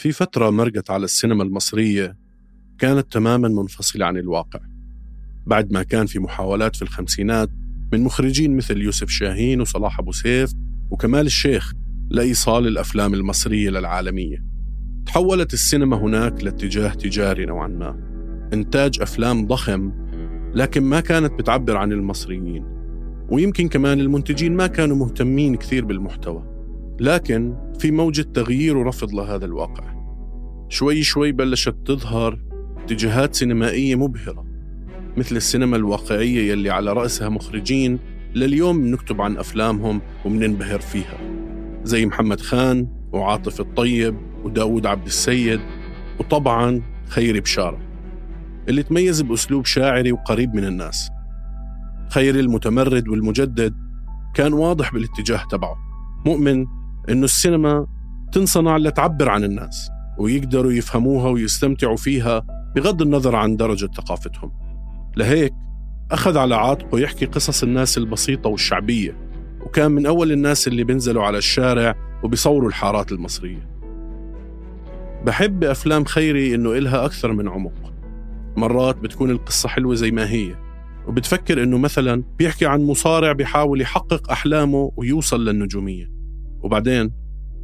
في فترة مرقت على السينما المصرية كانت تماما منفصلة عن الواقع. بعد ما كان في محاولات في الخمسينات من مخرجين مثل يوسف شاهين وصلاح أبو سيف وكمال الشيخ لإيصال الأفلام المصرية للعالمية. تحولت السينما هناك لاتجاه تجاري نوعا ما. إنتاج أفلام ضخم لكن ما كانت بتعبر عن المصريين. ويمكن كمان المنتجين ما كانوا مهتمين كثير بالمحتوى. لكن في موجة تغيير ورفض لهذا الواقع. شوي شوي بلشت تظهر اتجاهات سينمائية مبهرة مثل السينما الواقعية يلي على رأسها مخرجين لليوم بنكتب عن أفلامهم وبننبهر فيها زي محمد خان وعاطف الطيب وداود عبد السيد وطبعا خيري بشارة اللي تميز بأسلوب شاعري وقريب من الناس. خيري المتمرد والمجدد كان واضح بالاتجاه تبعه مؤمن إنه السينما تنصنع لتعبر عن الناس ويقدروا يفهموها ويستمتعوا فيها بغض النظر عن درجة ثقافتهم. لهيك أخذ على عاتقه يحكي قصص الناس البسيطة والشعبية وكان من أول الناس اللي بينزلوا على الشارع وبيصوروا الحارات المصرية. بحب بأفلام خيري إنه إلها أكثر من عمق. مرات بتكون القصة حلوة زي ما هي وبتفكر إنه مثلا بيحكي عن مصارع بيحاول يحقق أحلامه ويوصل للنجومية. وبعدين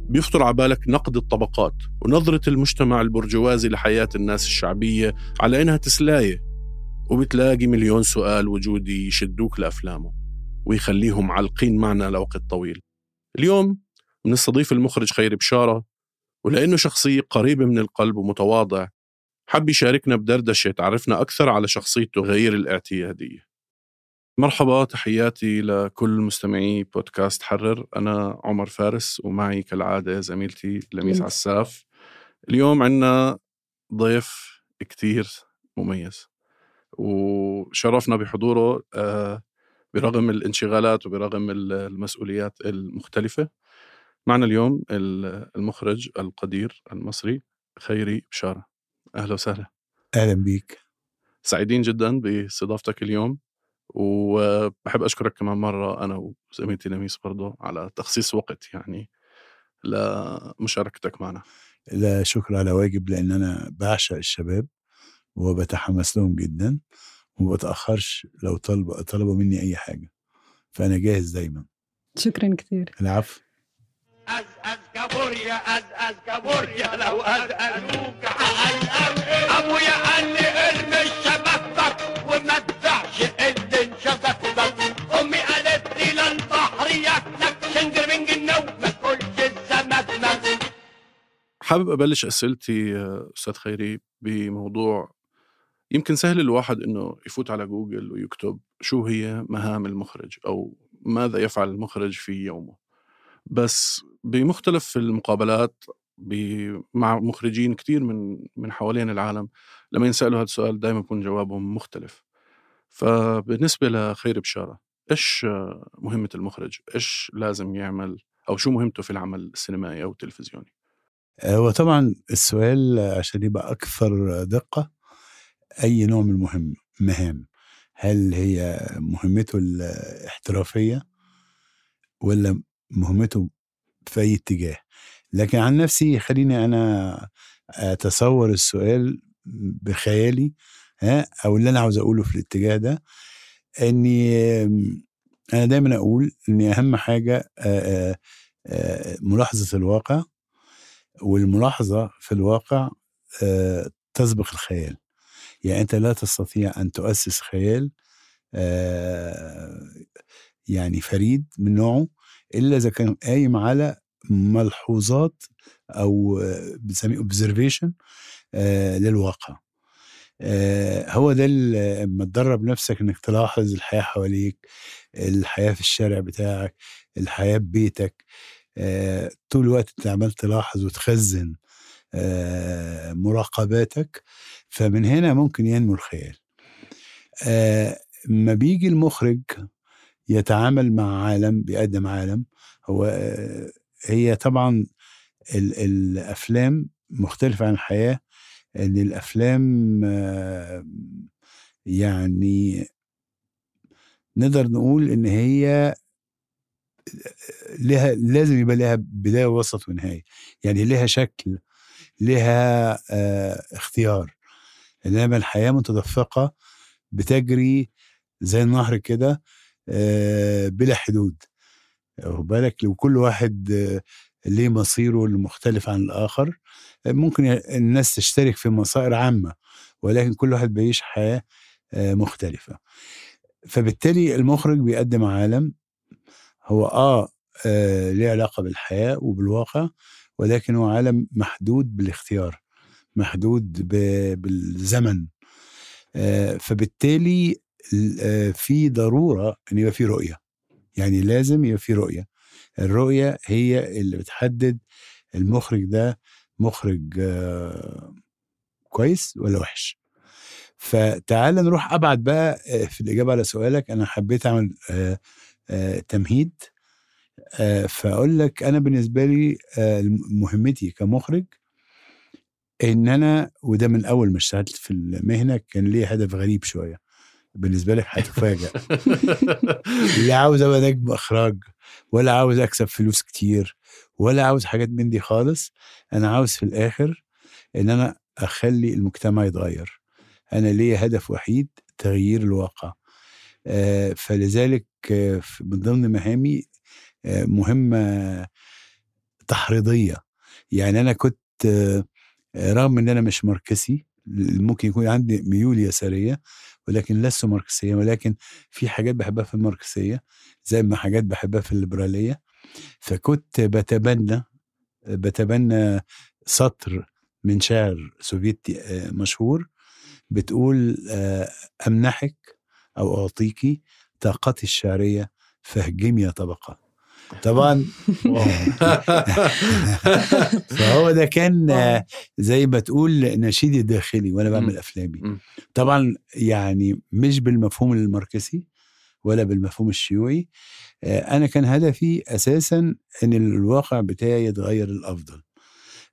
بيخطر على بالك نقد الطبقات ونظرة المجتمع البرجوازي لحياة الناس الشعبية على إنها تسلاية. وبتلاقي مليون سؤال وجودي يشدوك لأفلامه ويخليهم عالقين معنا لوقت طويل. اليوم بنستضيف المخرج خيري بشارة ولأنه شخصية قريبة من القلب ومتواضع حب يشاركنا بدردشة تعرفنا أكثر على شخصيته غير الاعتيادية. مرحبا تحياتي لكل مستمعي بودكاست حرر. أنا عمر فارس ومعي كالعادة زميلتي لميس عساف. اليوم عنا ضيف كتير مميز وشرفنا بحضوره آه، برغم الانشغالات وبرغم المسؤوليات المختلفة. معنا اليوم المخرج القدير المصري خيري بشارة. أهلا وسهلا. أهلا بيك. سعيدين جدا باستضافتك اليوم. وبحب أشكرك كمان مرة أنا وزميلتي لميس برضو على تخصيص وقت يعني لمشاركتك معنا. لا شكر على واجب لأن أنا بعشق الشباب وبتحمس لهم جدا وما بتأخرش لو طلب طلبوا مني أي حاجة. فأنا جاهز دايما. شكرا كثير العفو. أز أز كابوريا أز أز كابوريا لو أسألوك أبويا ارمي حابب أبلش أسئلتي أستاذ خيري بموضوع يمكن سهل الواحد إنه يفوت على جوجل ويكتب شو هي مهام المخرج أو ماذا يفعل المخرج في يومه. بس بمختلف المقابلات مع مخرجين كثير من من حوالين العالم لما ينسألوا هذا السؤال دائما يكون جوابهم مختلف. فبالنسبة لخير بشارة إيش مهمة المخرج؟ إيش لازم يعمل أو شو مهمته في العمل السينمائي أو التلفزيوني؟ هو طبعا السؤال عشان يبقى أكثر دقة أي نوع من المهم مهام؟ هل هي مهمته الاحترافية ولا مهمته في أي اتجاه؟ لكن عن نفسي خليني أنا أتصور السؤال بخيالي ها أو اللي أنا عاوز أقوله في الاتجاه ده إني أنا دايما أقول إن أهم حاجة آآ آآ ملاحظة الواقع والملاحظة في الواقع تسبق الخيال. يعني أنت لا تستطيع أن تؤسس خيال يعني فريد من نوعه إلا إذا كان قايم على ملحوظات أو بنسميه اوبزرفيشن للواقع. هو ده لما تدرب نفسك إنك تلاحظ الحياة حواليك الحياة في الشارع بتاعك الحياة ببيتك طول الوقت أنت عمال تلاحظ وتخزن مراقباتك فمن هنا ممكن ينمو الخيال. ما بيجي المخرج يتعامل مع عالم بيقدم عالم هو هي طبعا الأفلام مختلفة عن الحياة إن الأفلام يعني نقدر نقول إن هي لها لازم يبقى لها بدايه ووسط ونهايه يعني لها شكل لها اختيار. إنما الحياة متدفقة بتجري زي النهر كده بلا حدود. واخد بالك؟ لو كل واحد ليه مصيره المختلف عن الآخر ممكن الناس تشترك في مصائر عامة ولكن كل واحد بيعيش حياة مختلفة. فبالتالي المخرج بيقدم عالم هو آه, آه علاقة بالحياة وبالواقع ولكن هو عالم محدود بالاختيار محدود بالزمن. آه فبالتالي آه في ضرورة أن يبقى في رؤية. يعني لازم يبقى في رؤية. الرؤية هي اللي بتحدد المخرج ده مخرج آه كويس ولا وحش. فتعال نروح أبعد بقى في الإجابة على سؤالك. أنا حبيت أعمل آه آه تمهيد. فأقول لك أنا بالنسبة لي مهمتي كمخرج إن أنا وده من أول ما اشتغلت في المهنة كان لي هدف غريب شوية. بالنسبة لك هتفاجئ لا عاوز أبقى نجم إخراج ولا عاوز أكسب فلوس كتير ولا عاوز حاجات من دي خالص. أنا عاوز في الآخر إن أنا أخلي المجتمع يتغير. أنا ليا هدف وحيد تغيير الواقع. آه فلذلك آه من ضمن مهامي آه مهمة تحريضية. يعني أنا كنت رغم إن أنا مش ماركسي ممكن يكون عندي ميول يسارية ولكن لست ماركسيا ولكن في حاجات بحبها في الماركسية زي ما حاجات بحبها في الليبرالية. فكنت بتبنى بتبنى سطر من شاعر سوفيتي مشهور بتقول أمنحك أو اعطيك طاقتي الشعرية فاهجمي يا طبقة. طبعا فهو ده كان زي ما تقول نشيدي الداخلي وأنا بعمل أفلامي. طبعا يعني مش بالمفهوم الماركسي ولا بالمفهوم الشيوعي. أنا كان هدفي أساسا إن الواقع بتاعي يتغير للأفضل.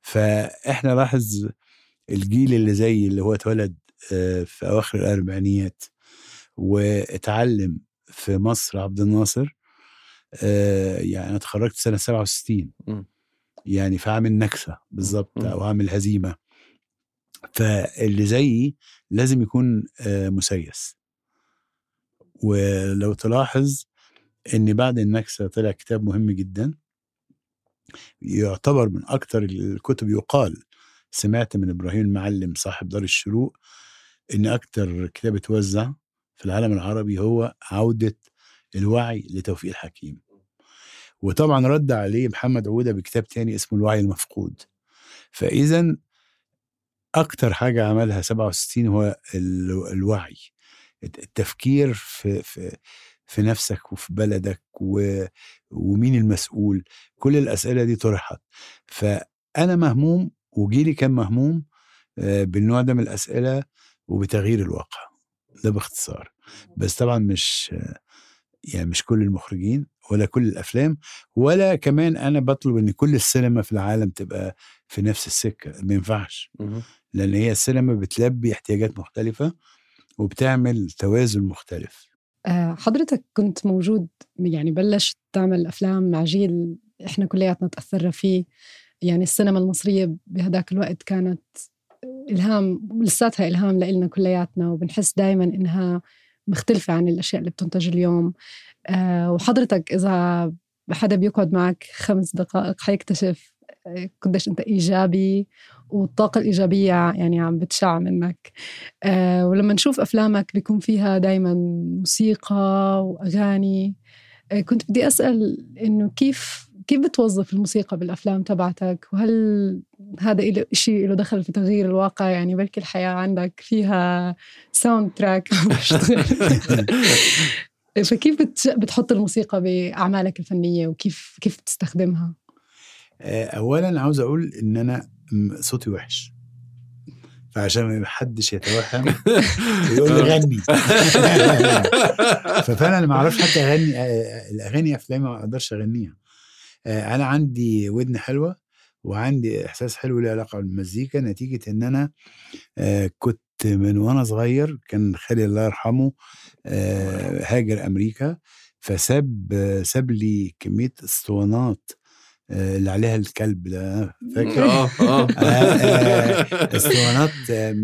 فإحنا لاحظ الجيل اللي زي اللي هو اتولد في أواخر الأربعينيات واتعلم في مصر عبد الناصر آه يعني أنا اتخرجت سنة 67 م. يعني في عام النكسه بالظبط أو عام الهزيمه فاللي زيي لازم يكون آه مسيس. ولو تلاحظ إن بعد النكسة طلع كتاب مهم جدا يعتبر من أكثر الكتب يقال سمعت من إبراهيم المعلم صاحب دار الشروق إن أكثر كتاب اتوزع في العالم العربي هو عودة الوعي لتوفيق الحكيم. وطبعا رد عليه محمد عودة بكتاب تاني اسمه الوعي المفقود. فإذا أكتر حاجة عملها 67 هو الوعي. التفكير في, في, في نفسك وفي بلدك و ومين المسؤول. كل الأسئلة دي طرحت. فأنا مهموم وجيلي كان مهموم بالنوع ده من الأسئلة وبتغيير الواقع. ده باختصار. بس طبعا مش يعني مش كل المخرجين ولا كل الأفلام ولا كمان أنا بطلب إن كل السينما في العالم تبقى في نفس السكة ما ينفعش. لأن هي السينما بتلبي احتياجات مختلفة وبتعمل توازن مختلف. آه، حضرتك كنت موجود يعني بلشت تعمل أفلام مع جيل إحنا كلياتنا تأثرنا فيه يعني السينما المصرية بهداك الوقت كانت إلهام لساتها إلهام لإلنا كلياتنا وبنحس دايما إنها مختلفة عن الأشياء اللي بتنتج اليوم. آه، وحضرتك إذا حدا بيقعد معك خمس دقائق حيكتشف آه، قديش أنت إيجابي والطاقة الإيجابية يعني عم بتشع منك. آه، ولما نشوف أفلامك بيكون فيها دايما موسيقى وأغاني. كنت بدي أسأل إنه كيف كيف بتوظف الموسيقى بالأفلام تبعتك؟ وهل هذا إله شيء له دخل في تغيير الواقع؟ يعني بلكي الحياة عندك فيها soundtrack فكيف بتحط الموسيقى بأعمالك الفنية؟ وكيف كيف بتستخدمها؟ آه، اولا عاوز أقول إن أنا م- صوتي وحش. فعشان ما حدش يتوهم يقول لي غني. ففعلا ما أعرفش حتى اغني آه، الأغاني أفلامي ما أقدرش أغنيها. آه، أنا عندي ودن حلوة وعندي إحساس حلو له علاقة بالمزيكا نتيجة إن أنا آه، كنت من وأنا صغير كان خالي الله يرحمه آه، هاجر أمريكا فساب آه، ساب لي كمية اسطوانات آه، اللي عليها الكلب ده فاكر؟ آه آه، آه، اسطوانات آه،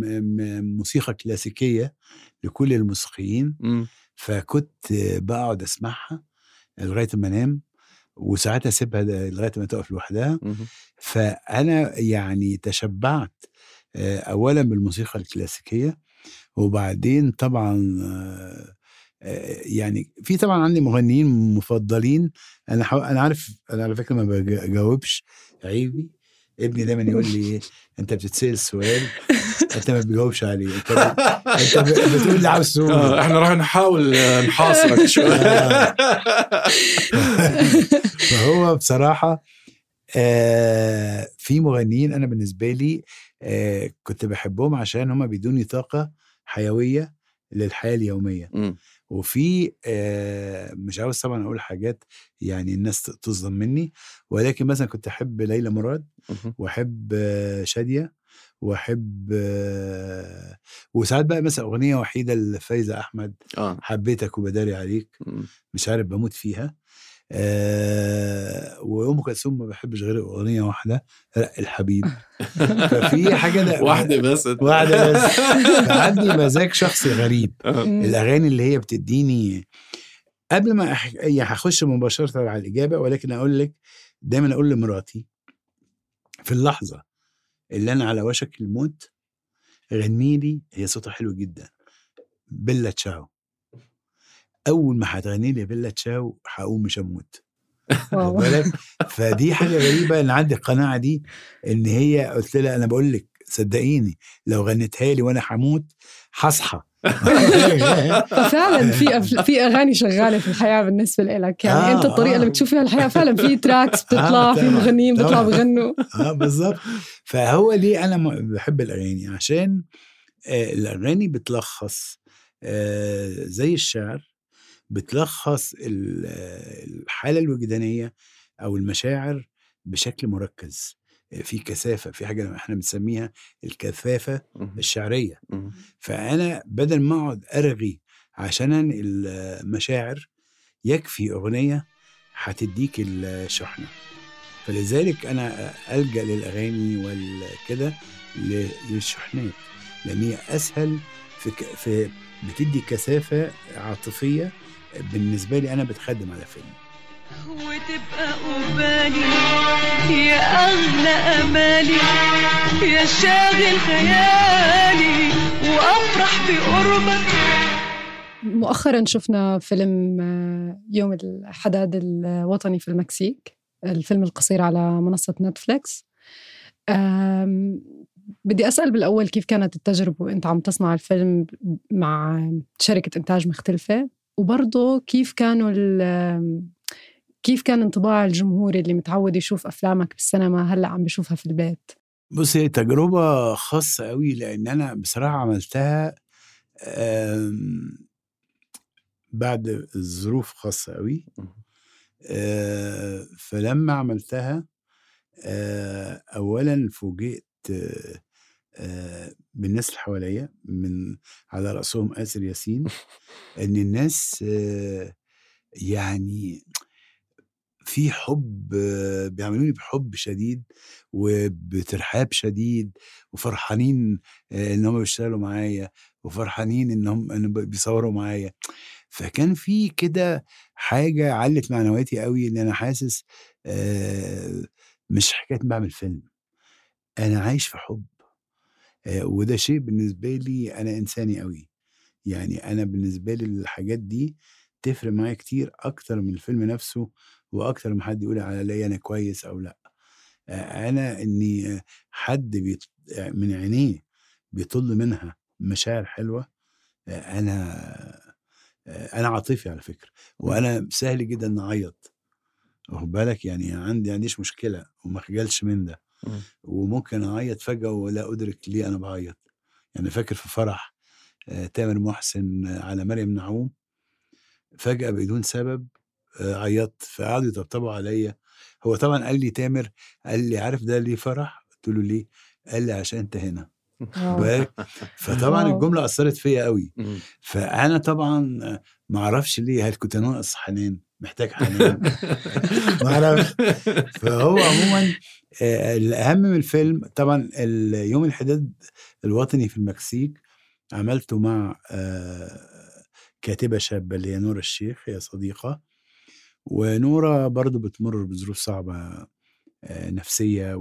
موسيقى كلاسيكية لكل الموسيقيين. فكنت بقعد أسمعها لغاية ما أنام. وساعات اسيبها لغاية ما تقف لوحدها. فأنا يعني تشبعت آه، اولا بالموسيقى الكلاسيكية وبعدين طبعا آه، آه، يعني في طبعا عندي مغنيين مفضلين. أنا حو... أنا عارف أنا على فكرة ما بجاوبش عيبي. ابني دايما يقول لي إيه، أنت بتتسأل سؤال أنت ما بتجاوبش عليه أنت, ب... أنت ب... بتقول لي عاوز آه، تقول إحنا راح نحاول آه، نحاصرك شوي آه. فهو بصراحة آه في مغنيين أنا بالنسبة لي آه كنت بحبهم عشان هم بيدوني طاقة حيوية للحياة اليومية مم. وفي آه مش عاوز طبعا أقول حاجات يعني الناس ت- تصدم مني ولكن مثلا كنت أحب ليلى مراد. وأحب آه شادية وأحب آه وساعات بقى مثلا أغنية وحيدة لفايزة أحمد آه حبيتك وبداري عليك مم. مش عارف بموت فيها آه وأم كلثوم ما بحبش غير أغنية واحدة رق الحبيب. ففي حاجة ده واحدة بس. واحدة بس. فعندي مزاج شخصي غريب. آه. الأغاني اللي هي بتديني قبل ما أح... يعني هخش مباشرة على الإجابة ولكن أقول لك دايما أقول لمراتي في اللحظة اللي أنا على وشك الموت غني لي هي صوتها حلو جدا. بيلا تشاو. أول ما هتغني لي بيلا تشاو هقوم مش هموت فدي حاجة غريبة إن عندي القناعة دي إن هي قلت لها أنا بقول لك صدقيني لو غنيتها لي وأنا هموت هصحى ففعلا في. في أغاني شغالة في الحياة بالنسبة لك يعني آه، انت الطريقة آه. اللي بتشوف فيها الحياة فعلا في تراكس بتطلع آه، في مغنيين بيطلعوا. بيغنوا آه بالظبط فهو ليه أنا بحب الأغاني عشان آه الأغاني بتلخص آه زي الشعر بتلخص ال- الحالة الوجدانية أو المشاعر بشكل مركز في كثافة في حاجة إحنا بنسميها الكثافة. الشعرية. فأنا بدل ما أقعد أرغي عشان المشاعر يكفي أغنية هتديك الشحنة فلذلك أنا ألجأ للأغاني والكده للشحنات لأن هي أسهل في, ك- في بتدي كثافة عاطفية بالنسبة لي أنا بتخدم على فيلم. وتبقى قبالي يا أغلى أمالي يا شاغل خيالي وأفرح بقربك مؤخرا شفنا فيلم آه، يوم الحداد الوطني في المكسيك الفيلم القصير على منصة نتفليكس. بدي أسأل بالأول كيف كانت التجربة؟ وأنت عم تصنع الفيلم مع شركة إنتاج مختلفة. وبرضه كيف كانوا ال- كيف كان انطباع الجمهور اللي متعود يشوف أفلامك بالسينما هلأ عم بيشوفها في البيت بص هي تجربة خاصة قوي لأن أنا بصراحة عملتها بعد ظروف خاصة قوي. آه، فلما عملتها آه، اولا فوجئت بالناس اللي حواليا من على رأسهم آسر ياسين إن الناس آه، يعني في حب آه، بيعملوني بحب شديد وبترحاب شديد وفرحانين آه، إن هم بيشتغلوا معايا وفرحانين إن هم بيصوروا معايا. فكان في كده حاجة علت معنوياتي قوي إن أنا حاسس آه، مش حكاية بعمل فيلم. أنا عايش في حب. آه، وده شيء بالنسبة لي أنا إنساني قوي يعني أنا بالنسبة لي الحاجات دي تفرق معايا كتير أكتر من الفيلم نفسه وأكتر ما حد يقول عليا أنا كويس أو لأ. أنا إني حد بيط... من عينيه بيطل منها مشاعر حلوة أنا أنا عاطفي على فكرة وأنا سهل جدا ان أعيط. واخد بالك؟ يعني عندي عنديش مشكلة وما خجلش من ده. وممكن أعيط فجأة ولا أدرك ليه أنا بعيط. يعني فاكر في فرح آه، تامر محسن آه، على مريم نعوم فجأة بدون سبب آه، عيطت فقعدوا يطبطبوا عليا. هو طبعا قال لي تامر قال لي عارف ده ليه فرح؟ قلت له ليه؟ قال لي عشان أنت هنا. بالك فطبعا. الجملة أثرت فيا قوي. فأنا طبعا آه، ما أعرفش ليه هل كنت ناقص حنان؟ محتاج حنان ما فهو عموما آه، الأهم من الفيلم طبعا اليوم الحداد الوطني في المكسيك عملته مع آه، كاتبة شابة اللي هي نورة الشيخ هي صديقة. ونورة برضو بتمر بظروف صعبة آه، نفسية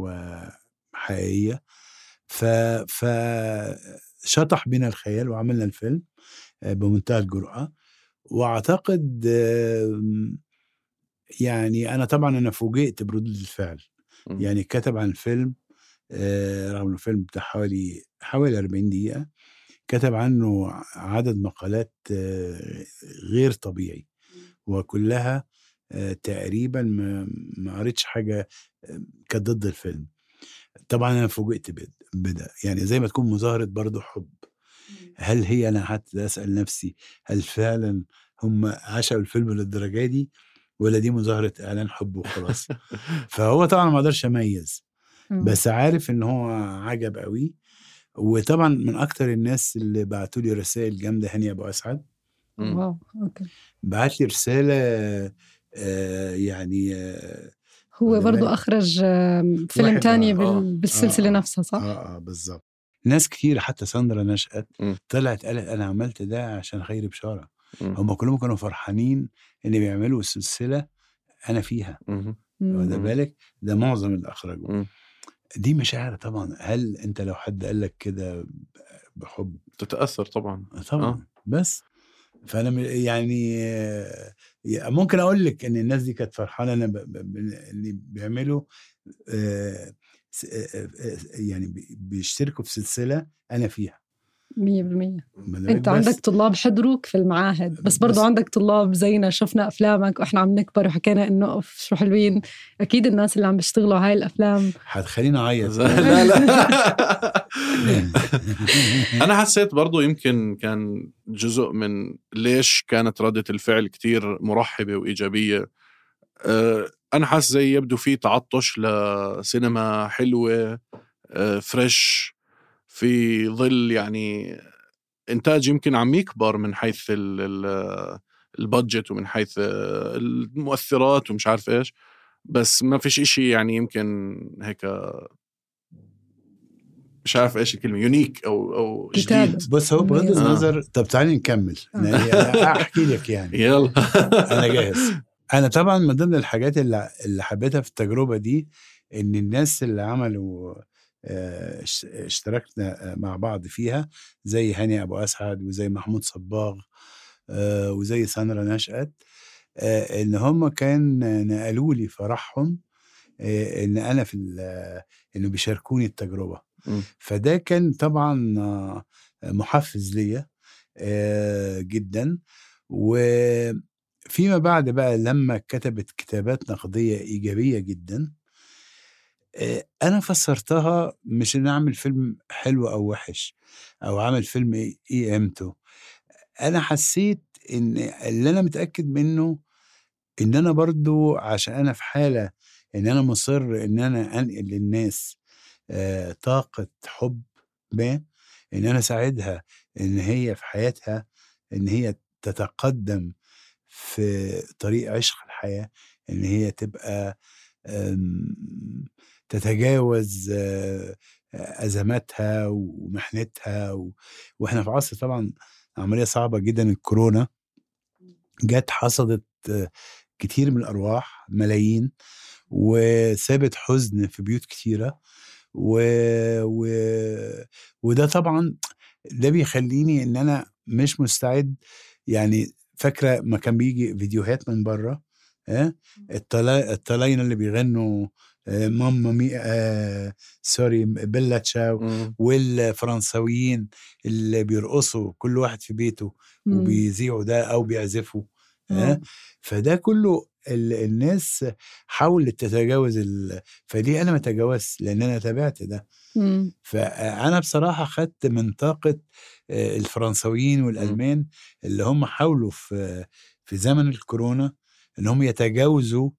وحقيقية. ف ف شطح بنا الخيال وعملنا الفيلم بمنتهى الجرأة. وأعتقد آم، يعني أنا طبعا أنا فوجئت بردود الفعل. مم. يعني كتب عن الفيلم آه، رغم انه الفيلم بتاع حوالي حوالي 40 دقيقة كتب عنه عدد مقالات آه، غير طبيعي. وكلها آه، تقريبا ما ما قريتش حاجة آه، كانت ضد الفيلم. طبعا أنا فوجئت بد- بده. يعني زي ما تكون مظاهرة برضو حب. هل هي أنا حتى أسأل نفسي هل فعلا هم عشقوا الفيلم للدرجة دي ولا دي مظاهرة إعلان حب وخلاص فهو طبعا ما أقدرش أميز. بس عارف إن هو عجب قوي وطبعا من أكتر الناس اللي بعتوا لي رسائل جامدة هاني أبو أسعد. wow okay بعت لي رسالة آه يعني آه هو بالك؟ أخرج فيلم تاني آه، آه، بالسلسلة آه، نفسها صح؟ آه آه بالظبط ناس كتير حتى ساندرا نشأت مم. طلعت قالت أنا عملت ده عشان خيري بشارة مم. هم كلهم كانوا فرحانين إن بيعملوا السلسله أنا فيها. واخد. بالك ده معظم اللي أخرجوا مم. دي مشاعر طبعا هل أنت لو حد قال لك كده بحب تتأثر طبعا طبعا آه. بس فأنا م- يعني ممكن أقول لك إن الناس دي كانت فرحانة أنا ب- ب- ب- اللي بيعملوا آه، يعني بي- بيشتركوا في سلسلة أنا فيها. 100% ما أنا أنت عندك طلاب حضروك في المعاهد بس برضو بس- عندك طلاب زينا شفنا أفلامك وإحنا عم نكبر وحكينا إنه أوف شو حلوين. أكيد الناس اللي عم بيشتغلوا هاي الأفلام. هتخليني أعيط. لا لا. أنا حسيت برضو يمكن كان جزء من ليش كانت ردة الفعل كتير مرحبة وإيجابية. أه، أنا حاسس زي يبدو في تعطش لسينما حلوة أه، فريش في ظل يعني إنتاج يمكن عم يكبر من حيث ال- ال- البادجت ومن حيث أه، المؤثرات ومش عارف إيش بس ما فيش إشي يعني يمكن هيك مش عارف إيش الكلمة يونيك أو أو. جديد. بص هو بغض مميز. النظر طب تعالي نكمل. يعني أنا أحكي لك يعني. يلا. أنا جاهز. أنا طبعا من ضمن الحاجات اللي اللي حبيتها في التجربة دي إن الناس اللي عملوا اش- اشتركنا مع بعض فيها زي هاني أبو أسعد وزي محمود صباغ وزي ساندرا نشأت إن هم كان نقلوا لي فرحهم إن أنا في إنه بيشاركوني التجربة مم. فده كان طبعا آه، محفز ليا جدا وفيما بعد بقى لما كتبت كتابات نقدية إيجابية جدا آه، أنا فسرتها مش إن أعمل فيلم حلو أو وحش أو عمل فيلم إيه قيمته أنا حسيت إن اللي أنا متأكد منه إن أنا برضو عشان أنا في حالة إن أنا مصر إن أنا أنقل للناس آه، طاقة حب ما إن أنا أساعدها إن هي في حياتها إن هي تتقدم في طريق عشق الحياة إن هي تبقى آم، تتجاوز آه، أزماتها ومحنتها و... وإحنا في عصر طبعا عملية صعبة جدا الكورونا. جت حصدت آه، كتير من الأرواح ملايين وسابت حزن في بيوت كتيرة و... و... وده طبعا ده بيخليني إن أنا مش مستعد يعني فاكرة ما كان بيجي فيديوهات من بره الطلا- الطلاينة اللي بيغنوا آه، ماما مي آه سوري بيلا تشاو مم. والفرنساويين اللي بيرقصوا كل واحد في بيته. وبيذيعوا ده أو بيعزفوا. ها فده كله ال- الناس حاولت تتجاوز ال... فدي أنا ما تجاوزت لأن أنا تابعت ده. مم. فانا بصراحة خدت من طاقة آه، الفرنساويين والألمان اللي هم حاولوا في في زمن الكورونا ان هم يتجاوزوا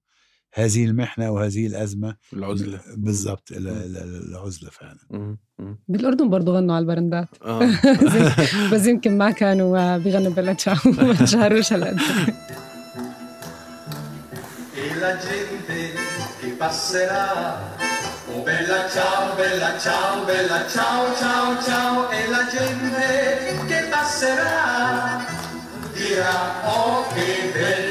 هذه المحنة وهذه الأزمة العزلة بالظبط ال- ال- العزلة فعلا مم. مم. بالأردن برضو غنوا على البرندات آه. بس يمكن ما كانوا آه، بيغنوا بلا تشاو ما تشهروش هالقد la gente che passerà. Oh bella ciao, bella ciao, bella ciao, ciao, ciao, e la gente che passerà dirà oh che bello.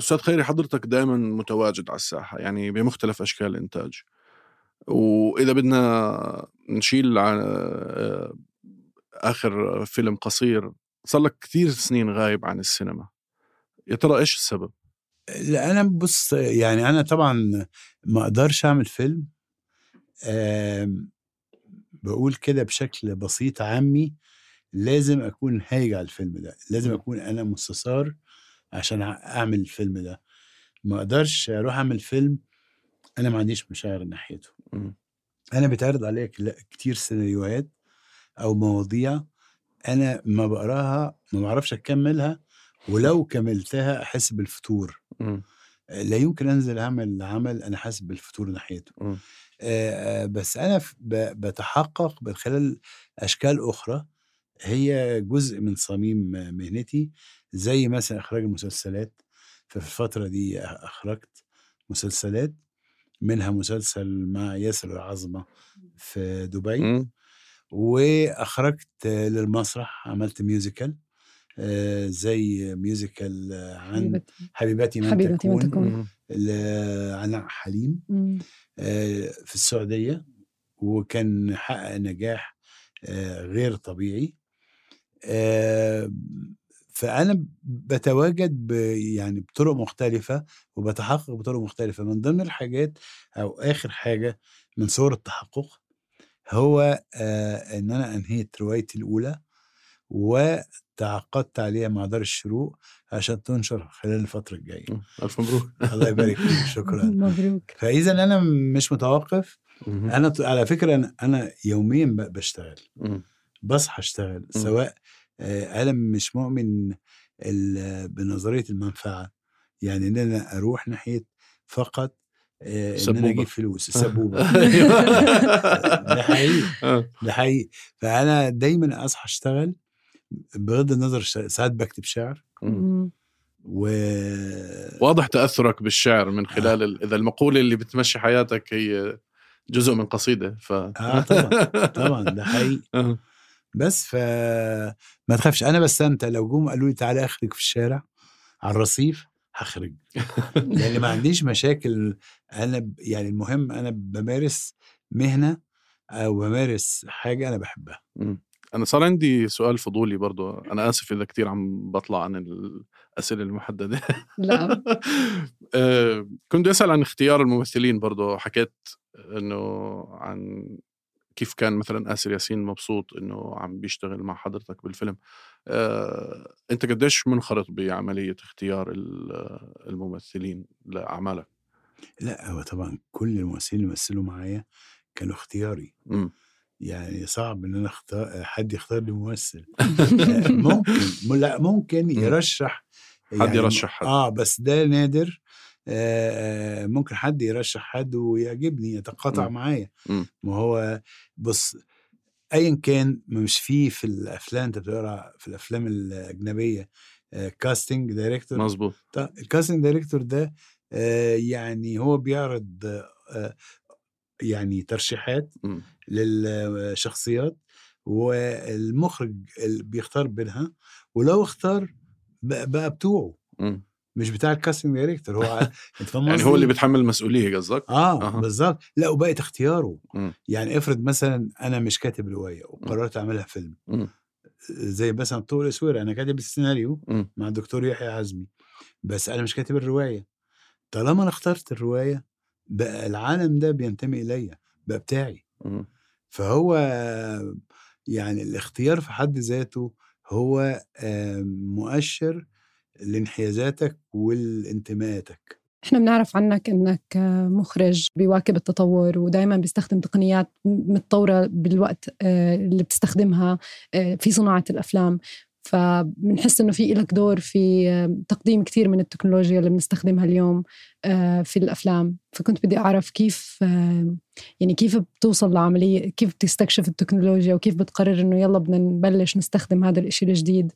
أستاذ خيري حضرتك دائما متواجد على الساحة يعني بمختلف أشكال الإنتاج. وإذا بدنا نشيل ع- آه، آخر فيلم قصير صار لك كثير سنين غايب عن السينما. يا ترى إيش السبب؟ لا أنا بص يعني أنا طبعا ما أقدرش أعمل فيلم بقول كده بشكل بسيط عامي لازم أكون هايج على الفيلم ده لازم أكون أنا مستثار عشان أعمل الفيلم ده ما أقدرش أروح أعمل فيلم أنا ما عنديش مشاعر ناحيته مم. أنا بيتعرض عليا كتير سيناريوهات أو مواضيع أنا ما بقراها ما بعرفش أكملها ولو كملتها أحس بالفتور مم. لا يمكن أنزل أعمل عمل أنا حاسس بالفتور ناحيته مم. آه، آه، بس أنا بتحقق من خلال أشكال أخرى هي جزء من صميم مهنتي زي مثلا إخراج المسلسلات ففي الفترة دي أخرجت مسلسلات منها مسلسل مع ياسر العظمة في دبي مم. وأخرجت للمسرح عملت musical آه، زي musical عن حبيبتي من حبيبتي من تكون تكون مم. لغناء حليم. آه، في السعودية وكان حقق نجاح آه، غير طبيعي فأنا بتواجد ب- يعني بطرق مختلفة وبتحقق بطرق مختلفة. من ضمن الحاجات أو آخر حاجة من صور التحقق هو آه، إن أنا أنهيت روايتي الأولى وتعاقدت عليها مع دار الشروق عشان تنشر خلال الفترة الجاية. ألف مبروك. الله يبارك فيك شكرا. مبروك. فاذا أنا مش متوقف. أنا ط- على فكرة أنا, أنا يوميا ب- بشتغل. بصحى أشتغل سواء أنا مش مؤمن ال- بنظرية المنفعة يعني إن أنا أروح ناحية فقط آه، إن سبوبة. أنا أجيب فلوس السبوبه أيوة. ده حقيقي آه. ده حقيقي فأنا دايما أصحى أشتغل بغض النظر ساعات بكتب شعر. و واضح تأثرك بالشعر من خلال ال- إذا المقولة اللي بتمشي حياتك هي جزء من قصيدة ف آه طبعا طبعا ده حقيقي آه. بس ف ما تخافش. أنا بستمتع. لو جم قالوا لي تعالى أخرج في الشارع على الرصيف هخرج. لأن ما عنديش مشاكل. أنا ب... يعني المهم أنا بمارس مهنة أو بمارس حاجة أنا بحبها. مم. أنا صار عندي سؤال فضولي برضو. أنا آسف إذا كتير عم بطلع عن الأسئلة المحددة. لا آه، كنت أسأل عن اختيار الممثلين برضو. حكيت إنه عن كيف كان مثلا آسر ياسين مبسوط إنه عم بيشتغل مع حضرتك بالفيلم؟ آه، أنت قديش منخرط بعملية اختيار ال- الممثلين لأعمالك؟ لا هو طبعا كل الممثلين اللي مثلوا معايا كانوا اختياري. مم. يعني صعب إن أنا اختار حد يختار لي ممثل. آه، ممكن م- لا ممكن يرشح حد يرشح حد. آه بس ده نادر. ممكن حد يرشح حد ويعجبني يتقاطع. معايا. ما هو بص ايا كان مش فيه في الأفلام أنت بتقرأ في الأفلام الأجنبية casting director مزبوط ال casting director ده آه، يعني هو بيعرض آه، يعني ترشيحات مم. للشخصيات والمخرج اللي بيختار بينها ولو اختار بقى, بتوعه مم. مش بتاع ال casting director هو أنت فاهم يعني هو؟ اللي بيتحمل المسؤولية قصدك آه أها. بالظبط لا وبقى اختياره مم. يعني افرض مثلا أنا مش كاتب رواية وقررت أعملها فيلم مم. زي مثلا الطوق والإسورة أنا كاتب السيناريو مم. مع الدكتور يحيى عزمي بس أنا مش كاتب الرواية طالما أنا اخترت الرواية بقى العالم ده بينتمي الي بقى بتاعي مم. فهو يعني الاختيار في حد ذاته هو آه، مؤشر لانحيازاتك والانتماءاتك. إحنا بنعرف عنك إنك مخرج بيواكب التطور ودائما بيستخدم تقنيات متطورة بالوقت آه، اللي بتستخدمها آه، في صناعة الأفلام. فبنحس إنه في لك دور في تقديم كثير من التكنولوجيا اللي بنستخدمها اليوم آه، في الأفلام. فكنت بدي أعرف كيف يعني كيف بتوصل لعملية كيف بتستكشف التكنولوجيا وكيف بتقرر إنه يلا بدنا نبلش نستخدم هذا الإشي الجديد.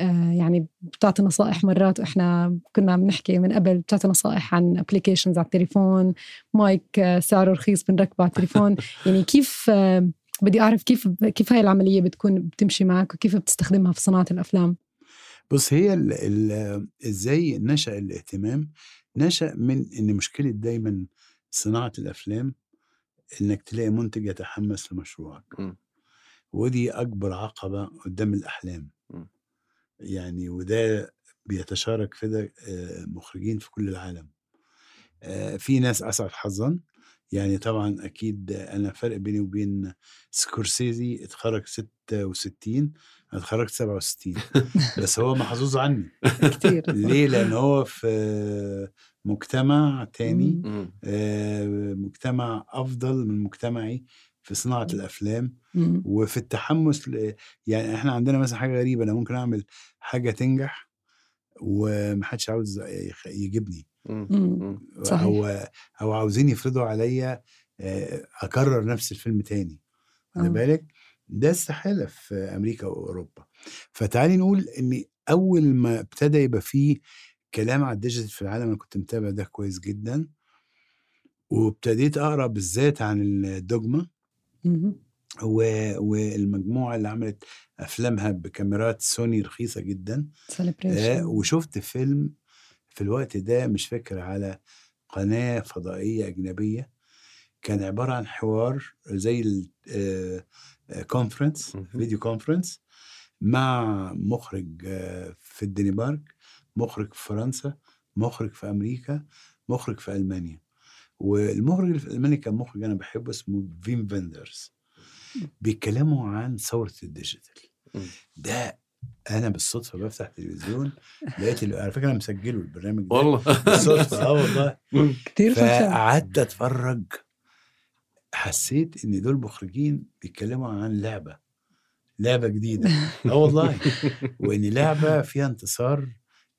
آه، يعني بتعطي نصائح مرات وإحنا كنا بنحكي من قبل بتعطي نصائح عن applications على التليفون مايك آه، سعره رخيص بنركبه على التليفون. يعني كيف بدي أعرف كيف كيف هاي العملية بتكون بتمشي معك وكيف بتستخدمها في صناعة الأفلام؟ بص هي ال ال إزاي نشأ الاهتمام؟ نشأ من إن مشكلة دايما صناعة الأفلام إنك تلاقي منتج يتحمس لمشروعك. م. ودي أكبر عقبة قدام الأحلام. م. يعني وده بيتشارك في ده آه، مخرجين في كل العالم. آه، في ناس أسعد حظا. يعني طبعا أكيد أنا فرق بيني وبين سكورسيزي اتخرج 66 أنا اتخرجت 67 بس هو محظوظ عني كثير ليه لأن هو في مجتمع تاني. آه، مجتمع أفضل من مجتمعي في صناعة الأفلام. وفي التحمس ل... يعني إحنا عندنا مثلا حاجة غريبة أنا ممكن أعمل حاجة تنجح ومحدش عاوز يجيبني. صحيح. أو أو عاوزين يفرضوا عليا أكرر نفس الفيلم تاني خلي آه. بالك؟ ده استحالة في أمريكا وأوروبا. فتعالي نقول إن أول ما ابتدى يبقى فيه كلام على الديجيتال في العالم أنا كنت متابع ده كويس جدا وابتديت أقرأ بالذات عن الدوجما والمجموعة اللي عملت أفلامها بكاميرات سوني رخيصة جدا آه وشفت فيلم في الوقت ده مش فاكر على قناة فضائية أجنبية كان عبارة عن حوار زي ال conference مهم. video conference مع مخرج آه، في الدنمارك مخرج في فرنسا مخرج في أمريكا مخرج في ألمانيا والمخرج في ألمانيا كان مخرج أنا بحبه اسمه فيم فيندرز بيتكلموا عن ثورة ال digital. ده أنا بالصدفة بفتح التلفزيون لقيت على فكرة أنا مسجله البرنامج ده والله. بالصدفة آه والله. فخم فقعدت أتفرج. حسيت إن دول مخرجين بيتكلموا عن لعبة لعبة جديدة. آه والله. وإن لعبة فيها انتصار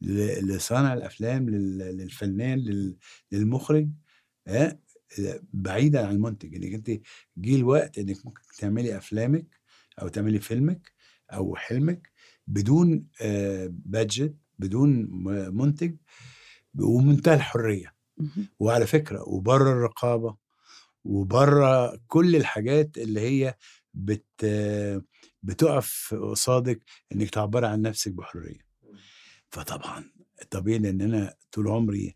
ل- لصانع الأفلام لل- للفنان لل- للمخرج ها بعيدا عن المنتج. إنك أنت جه الوقت إنك ممكن تعملي أفلامك أو تعملي فيلمك أو حلمك بدون بادجت بدون م- منتج ومنتهى الحرية. وعلى فكرة وبره الرقابة وبره كل الحاجات اللي هي بت بتقف قصادك إنك تعبري عن نفسك بحرية. فطبعا طبيعي لأن أنا طول عمري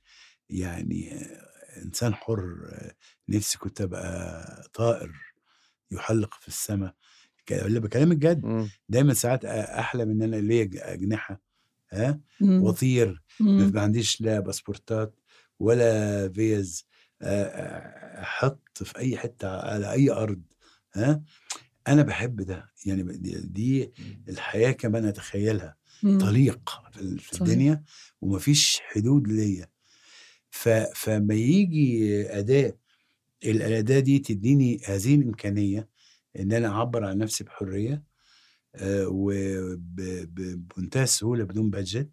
يعني إنسان حر نفسي كنت أبقى طائر يحلق في السماء اللي بكلمك جد مم. دايما ساعات احلم إن أنا ليا أجنحة ها. واطير. ما عنديش لا باسبورتات ولا فيز أحط في أي حتة على أي أرض ها أنا بحب ده يعني دي, دي الحياة كمان أتخيلها مم. طليق في. الدنيا ومفيش حدود ليا فما يجي أداة الأداة دي تديني هذه الإمكانية إن أنا أعبر عن نفسي بحرية آه، وبمنتهى السهولة بدون بادجت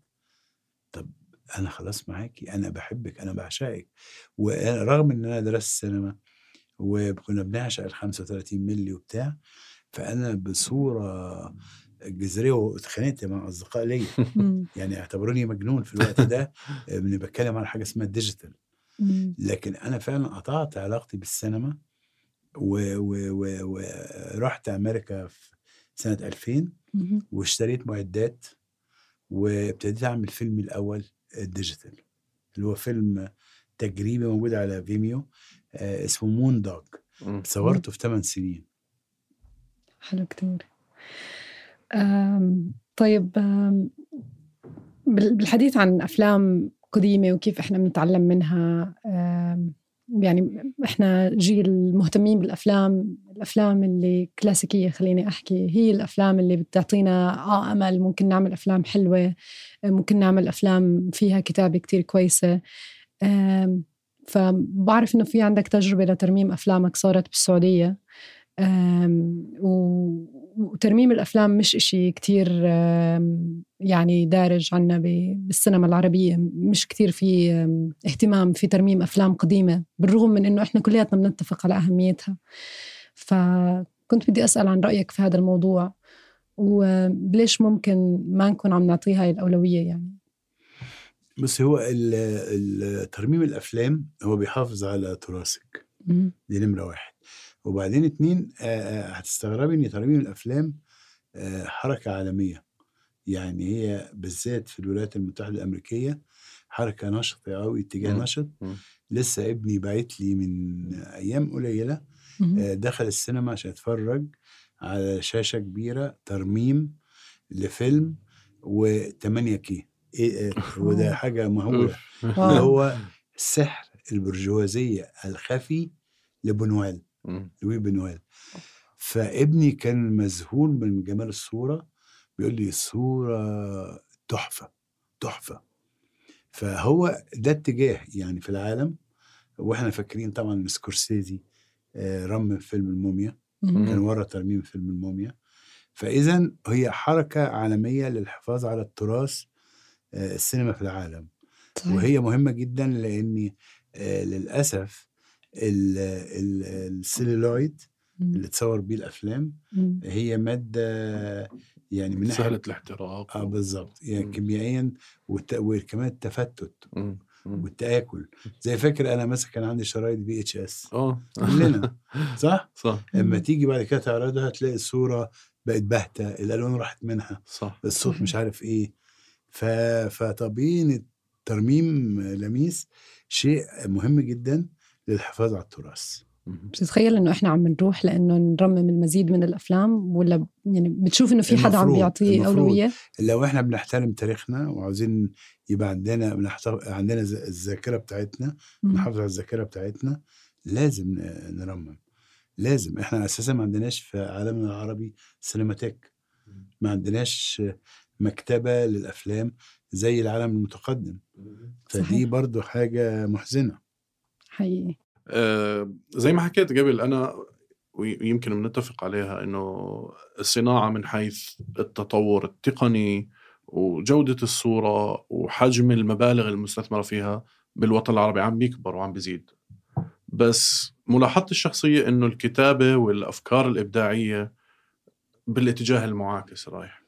طب أنا خلاص معاكي أنا بحبك أنا بعشقك ورغم إن أنا درست سينما وكنا بنعشق ال 35 مللي وبتاع فأنا بصورة جذرية واتخانقت مع أصدقاء ليا. يعني اعتبروني مجنون في الوقت ده إني بتكلم عن حاجة اسمها ال digital. لكن أنا فعلا قطعت علاقتي بالسينما ورحت و و ورحت أمريكا في سنة 2000 مهم. واشتريت معدات وابتديت أعمل فيلمي الأول ال digital اللي هو فيلم تجريبي موجود على Vimeo آه اسمه Moondog. صورته في 8 سنين حلو كتير أم، طيب أم، بال- بالحديث عن أفلام قديمة وكيف إحنا بنتعلم منها أم، يعني إحنا جيل مهتمين بالأفلام الأفلام اللي كلاسيكية خليني أحكي هي الأفلام اللي بتعطينا آه أمل ممكن نعمل أفلام حلوة ممكن نعمل أفلام فيها كتابة كتير كويسة. أم، فبعرف إنه في عندك تجربة لترميم أفلامك صارت و- وترميم الأفلام مش إشي كتير يعني دارج عنا بالسينما العربية. مش كتير في اهتمام في ترميم أفلام قديمة بالرغم من إنه إحنا كلياتنا بنتفق على أهميتها. فكنت بدي أسأل عن رأيك في هذا الموضوع وليش ممكن ما نكون عم نعطيها هاي الأولوية يعني؟ بس هو ترميم الأفلام هو بيحافظ على تراثك. دي نمرة واحد. وبعدين اتنين هتستغربي إن ترميم الأفلام حركة عالمية يعني هي بالذات في الولايات المتحدة الأمريكية حركة نشطة أوي اتجاه. نشط. لسه ابني باعت لي من مم. آه، دخل السينما عشان يتفرج على شاشة كبيرة ترميم لفيلم و8 كي إيه وده حاجة مهولة اللي. هو سحر البرجوازية الخفي لبنوال. لوي بنوال فابني كان مذهول من جمال الصورة بيقول لي الصورة تحفة تحفة. فهو ده اتجاه يعني في العالم. وإحنا فاكرين طبعا سكورسيزي آه، رمم فيلم الموميا. كان ورا ترميم فيلم الموميا. فاذا هي حركة عالمية للحفاظ على التراث آه، السينما في العالم. صحيح. وهي مهمة جدا لأن آه، ال- ال celluloid. اللي تصور بيه الأفلام مم. هي مادة يعني من سهلة ناحية الاحتراق آه بالظبط يعني. كيميائيا والت... وكمان التفتت مم. والتآكل زي فاكر أنا مثلا كان عندي شرايط VHS آه كلنا صح؟ صح اما مم. تيجي بعد كده تعرضها تلاقي الصورة بقت باهتة الألوان راحت منها صح الصوت. مش عارف إيه ف... فطبيعي ترميم لميس شيء مهم جدا للحفاظ على التراث. بتتخيل إنه إحنا عم نروح لإنه نرمم المزيد من الأفلام ولا يعني بتشوف إنه في حدا عم بيعطيه. أولوية؟ لو إحنا بنحترم تاريخنا وعاوزين يبقى عندنا عندنا الذاكرة بتاعتنا. نحافظ على الذاكرة بتاعتنا لازم نرمم. لازم. إحنا أساسا ما عندناش في عالمنا العربي سينماتيك. ما عندناش مكتبة للأفلام زي العالم المتقدم. فدي. برضو حاجة محزنة. حقيقي. آه، زي ما حكيت قبل أنا وي- ويمكن بنتفق عليها إنه الصناعة من حيث التطور التقني وجودة الصورة وحجم المبالغ المستثمرة فيها بالوطن العربي عم بيكبر وعم بيزيد. بس ملاحظتي الشخصية إنه الكتابة والأفكار الإبداعية بالاتجاه المعاكس رايح.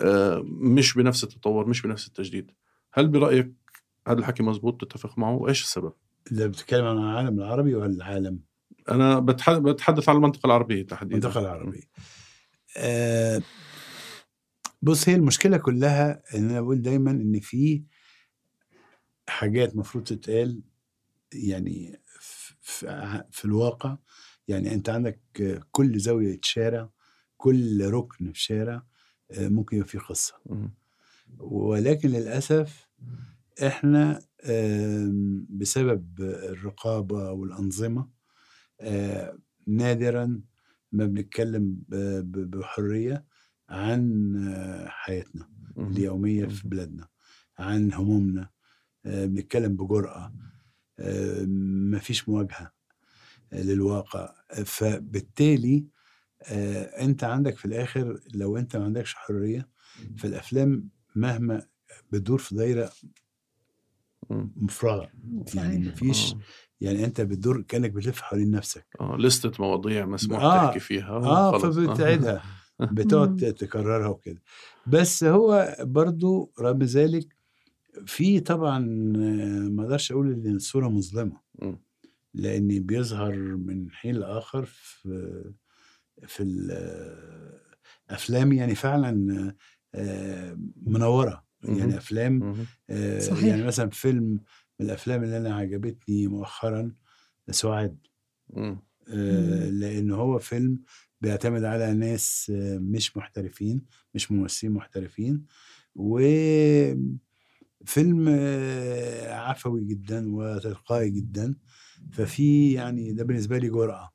آه، مش بنفس التطور مش بنفس التجديد. هل برأيك هذا الحكي مزبوط؟ تتفق معه؟ وايش السبب؟ إذا بتتكلم عن العالم العربي ولا العالم؟ أنا بتح- بتحدث عن المنطقة العربية تحديدا. المنطقة العربية. آه بص هي المشكلة كلها إن أنا بقول دايما إن في حاجات مفروض تتقال يعني في, في, الواقع. يعني أنت عندك كل زاوية شارع كل ركن في شارع آه، ممكن يبقى فيه قصة. ولكن للأسف إحنا بسبب الرقابة والأنظمة آه، نادرا ما بنتكلم ب- ب- بحرية عن حياتنا مم. اليومية في بلادنا عن همومنا بنتكلم بجرأة مفيش مواجهة للواقع فبالتالي آه، أنت عندك في الآخر لو أنت ما عندكش حرية فالأفلام مهما بتدور في دايرة مم. مفرغة يعني. مفيش آه. يعني أنت بتدور كأنك بتلف حوالين نفسك آه لستة مواضيع مسموح آه. تحكي فيها آه خلص. فبتعيدها بتقعد. تكررها وكده بس هو برضو رغم ذلك في طبعا آه، ما أقدرش أقول إن الصورة مظلمة. لأن بيظهر من حين لآخر في في الافلام يعني فعلا آه، منورة. يعني أفلام. آه، صحيح. يعني مثلا فيلم من الأفلام اللي أنا عجبتني مؤخرا سعاد. آه،. لأن هو فيلم بيعتمد على ناس آه، مش محترفين مش ممثلين محترفين وفيلم عفوي جدا وتلقائي جدا ففي يعني ده بالنسبة لي جرأة.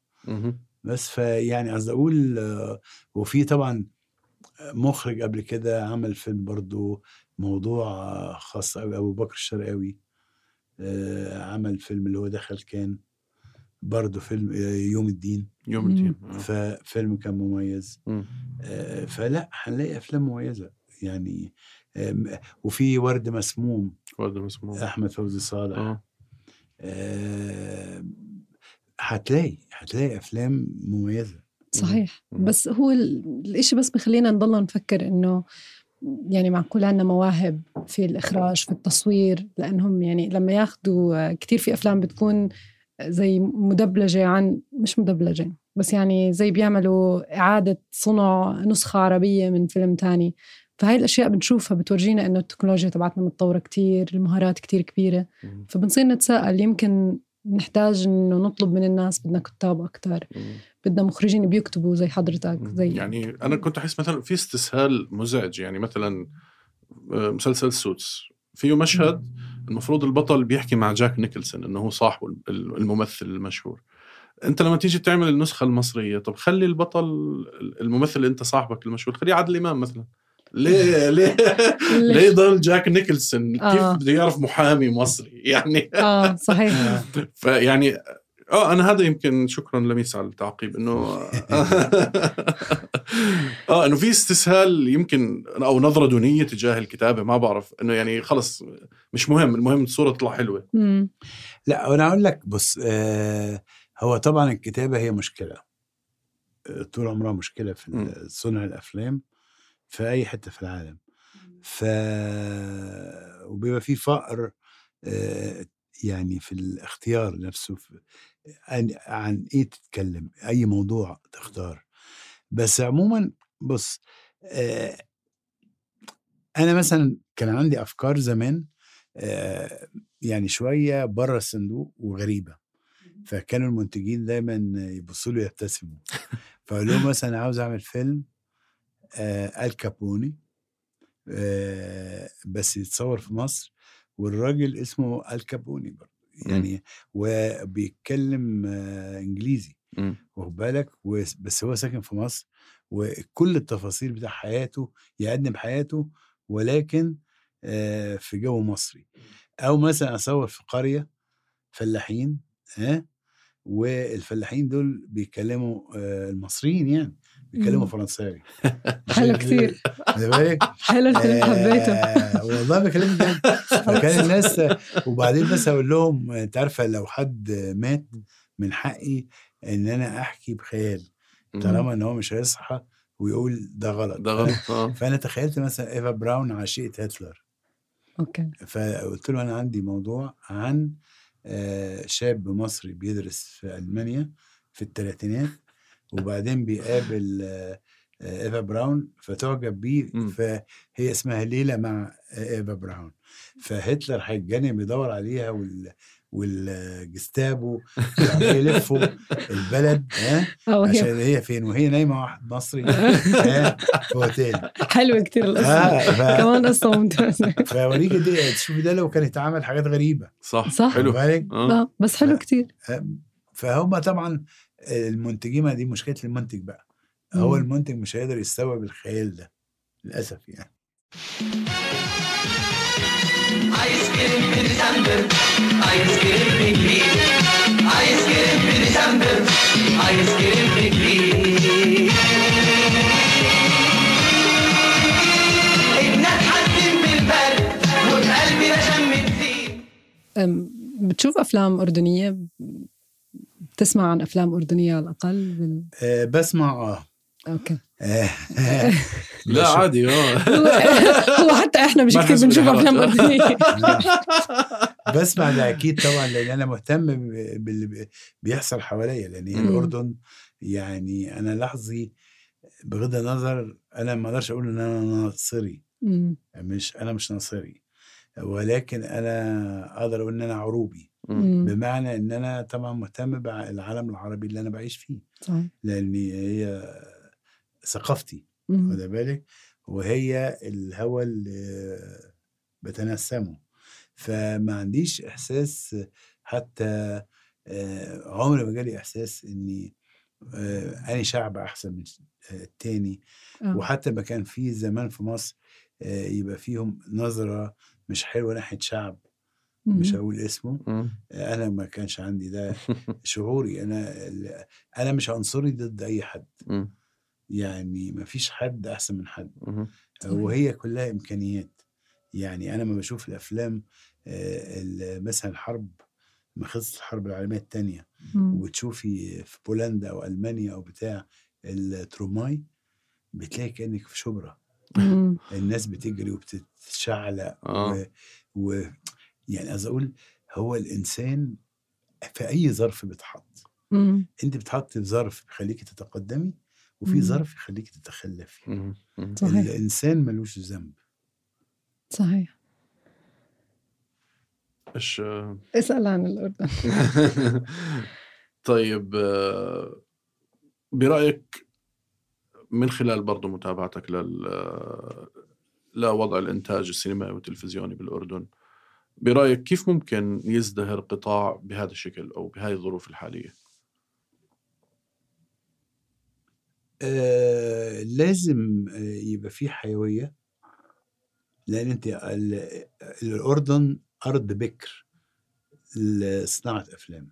بس فيعني قصدي أقول وفي طبعا مخرج قبل كده عمل فيلم برضو موضوع خاص قوي أبو بكر الشرقاوي آه، عمل فيلم اللي هو دخل كان برضو فيلم آه، يوم الدين. يوم الدين. آه. ففيلم كان مميز. مم. فلا هنلاقي أفلام مميزة. يعني وفي ورد مسموم. ورد مسموع أحمد فوزي صالح. هتلاقي هتلاقي أفلام مميزة. صحيح. بس هو ال- الإشي بس بخلينا نضلنا نفكر إنه يعني معقول عنا مواهب في الإخراج في التصوير؟ لأنهم يعني لما ياخدوا كتير في أفلام بتكون زي مدبلجة عن مش مدبلجة بس يعني زي بيعملوا إعادة صنع نسخة عربية من فيلم تاني. فهاي الأشياء بنشوفها بتورجينا إنه التكنولوجيا تبعتنا متطورة كتير المهارات كتير كبيرة. فبنصير نتساءل يمكن نحتاج إنه نطلب من الناس بدنا كتاب مم. بدنا مخرجين بيكتبوا زي حضرتك زي يعني أنا كنت أحس مثلا في استسهال مزعج يعني مثلا آه، مسلسل Suits. فيه مشهد المفروض البطل بيحكي مع جاك نيكلسون إنه هو صاحبه ال- الممثل المشهور. أنت لما تيجي تعمل النسخة المصرية طب خلي البطل الممثل اللي أنت صاحبك المشهور خليه عادل إمام مثلا. ليه ليه ليه ضل جاك نيكلسون؟ آه. كيف بده يعرف محامي مصري؟ يعني آه صحيح. فيعني آه أنا هذا يمكن شكرا لميس على التعقيب إنه آه إنه في استسهال يمكن أو نظرة دونية تجاه الكتابة ما بعرف إنه يعني خلص مش مهم المهم الصورة تطلع حلوة. مم. لا أنا أقول لك بص آه هو طبعا الكتابة هي مشكلة. آه، طول عمرها مشكلة في صنع الأفلام. في أي حتة في العالم. ف وبيبقى في فقر يعني في الاختيار نفسه في عن, إيه تتكلم أي موضوع تختار. بس عموما بص أنا مثلا كان عندي أفكار زمان يعني شوية بره الصندوق وغريبة. فكانوا المنتجين دايما يبصوا لي يبتسموا فأقول لهم مثلا عاوز أعمل فيلم آه الكابوني آه بس يتصور في مصر والراجل اسمه الكابوني برضه. يعني وبيتكلم آه إنجليزي. واخد بالك؟ بس هو ساكن في مصر وكل التفاصيل بتاع حياته يقدم حياته ولكن آه في جو مصري. أو مثلا أصور في قرية فلاحين ها والفلاحين دول بيتكلموا آه، المصريين يعني. بيتكلموا. فرنساوي. حلو كتير. حلو حبيته آه، والله بكلمك جد فكان الناس وبعدين بس أقول لهم انت عارفة لو حد مات من حقي ان أنا احكي بخيال طالما ان هو مش هيصحى ويقول ده غلط. ده غلط آه. فانا تخيلت مثلا إيفا براون عشيقه هتلر. أوكي. فقلت له أنا عندي موضوع عن آه، شاب مصري بيدرس في ألمانيا في الثلاثينات وبعدين بيقابل آه، آه، ايفا براون فتعجب بيه مم. فهي اسمها ليلى مع آه، ايفا براون فهتلر هيتجنن بيدور عليها وال والجستابو يلفوا البلد ها؟ عشان هي فين؟ وهي نايمة واحد مصري ها؟ في اوتيل حلوة كتير القصة. آه، ف- كمان قصة ممتازة. فاوريك دي تشوفي ده لو كان يتعمل حاجات غريبة. صح صح. حلو. آه. آه، بس حلو كتير. فهم طبعا المنتجين ما دي مشكلة المنتج بقى. هو مم. المنتج مش هيقدر يستوعب الخيال ده للأسف يعني. بالبرد الزين بتشوف أفلام أردنية بتسمع عن أفلام أردنية على الأقل بال... آه بسمع آه. أوكي. آه، لا عادي آه. هو, حتى إحنا مش كثير بنشوف. أفلام أردنية. بسمع ده أكيد طبعا لأن أنا مهتم ب- باللي بي- بيحصل حواليا لأن. الأردن يعني أنا لحظي بغض النظر أنا ما أقدرش أقول إن أنا ناصري. مش أنا مش ناصري. ولكن أنا أقدر أقول إن أنا عروبي. مم. بمعنى إن أنا طبعا مهتم بالعالم العربي اللي أنا بعيش فيه. صحيح. لأن هي ثقافتي مم. واخد بالك؟ وهي الهوى اللي بتنسمه. فما عنديش إحساس حتى آه، عمري ما جالي إحساس إني آه، أني شعب أحسن من التاني. آه. وحتى ما كان في زمان في مصر آه، يبقى فيهم نظرة مش حلوة ناحية شعب. مش. هقول اسمه. أنا ما كانش عندي ده شعوري أنا أنا مش عنصري ضد أي حد. يعني ما فيش حد أحسن من حد. وهي كلها إمكانيات يعني أنا ما بشوف الأفلام آه، مثلا الحرب ما خلصت الحرب العالمية الثانية. وتشوفي في بولندا أو ألمانيا أو بتاع التروماي بتلاقي كأنك في شبرا. الناس بتجري وبتتشعلق آه. و... يعني عايز أقول هو الإنسان في أي ظرف بيتحط مم. أنت بتحط في ظرف بيخليكي تتقدمي وفي مم. ظرف يخليكي تتخلفي مم. مم. صحيح الإنسان ملوش ذنب صحيح إيش اسأل عن الأردن طيب برأيك من خلال برضو متابعتك لل لوضع الإنتاج السينمائي والتلفزيوني بالأردن برأيك كيف ممكن يزدهر قطاع بهذا الشكل أو بهذه الظروف الحالية؟ آه لازم آه، يبقى في حيوية لأن أنت ال- الأردن أرض بكر لصناعة أفلام.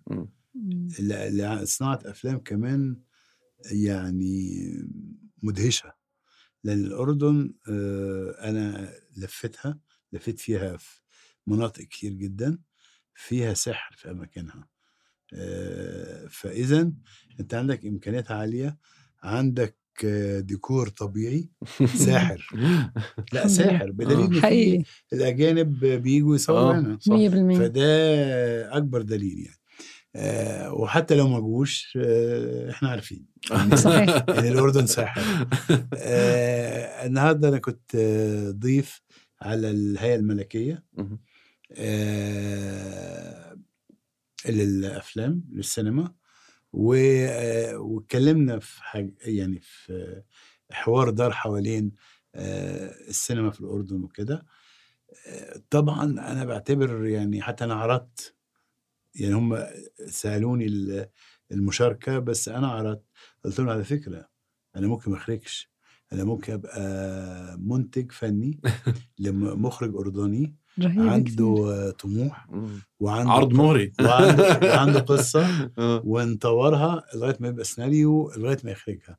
ل- لصناعه أفلام كمان يعني مدهشة لأن الأردن آه، أنا لفتها لفيت فيها في مناطق كتير جدا فيها سحر في أماكنها. آه، فاذا أنت عندك إمكانيات عالية عندك آه، ديكور طبيعي ساحر. لا ساحر بدليل في حقيقي. الأجانب بيجوا يصوروا آه، هنا صح. 100% فده أكبر دليل يعني. آه وحتى لو ما جوش آه إحنا عارفين. صحيح. ان الأردن ساحر. آه النهارده أنا كنت آه ضيف على الهيئة الملكية. آه للأفلام للسينما آه، واتكلمنا في حاجة يعني في حوار دار حوالين آه، السينما في الأردن وكده آه، طبعا أنا بعتبر يعني حتى أنا عرضت يعني هم سألوني ال- المشاركة بس أنا عرضت قلت لهم على فكرة أنا ممكن ما أخرجش أنا ممكن أبقى منتج فني لمخرج أردني. عنده آه، طموح. وعنده عرض مغري وعنده, وعنده قصة آه. ونطورها لغاية ما يبقى سيناريو لغاية ما يخرجها.